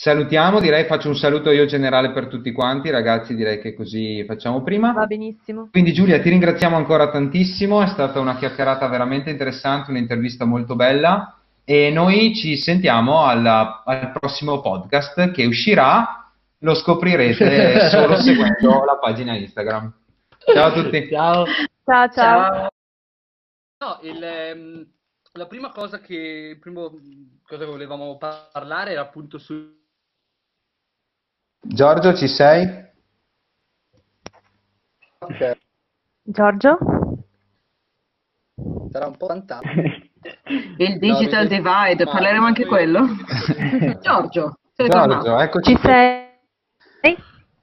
Speaker 2: salutiamo, direi faccio un saluto io generale per tutti quanti, ragazzi, direi che così facciamo prima.
Speaker 3: Va benissimo.
Speaker 2: Quindi Giulia, ti ringraziamo ancora tantissimo, è stata una chiacchierata veramente interessante, un'intervista molto bella e noi ci sentiamo alla- al prossimo podcast che uscirà, lo scoprirete <laughs> solo seguendo la pagina Instagram. Ciao a tutti.
Speaker 10: Ciao.
Speaker 3: Ciao, ciao.
Speaker 8: Ciao.
Speaker 9: No, il, ehm, la prima cosa che, primo cosa che volevamo parlare era appunto su
Speaker 2: Giorgio, ci sei?
Speaker 9: Ok,
Speaker 3: Giorgio?
Speaker 9: sarà un po' fantastico. <laughs>
Speaker 8: Il digital
Speaker 9: No,
Speaker 8: divide,
Speaker 9: ma-
Speaker 8: parleremo anche quello? <laughs> Giorgio, sei tornato.
Speaker 2: Giorgio, eccoci.
Speaker 3: Ci sei?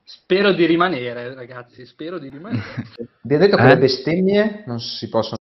Speaker 9: Spero di rimanere, ragazzi, spero di rimanere.
Speaker 2: Vi ha detto che le
Speaker 1: Eh?
Speaker 2: bestemmie non si possono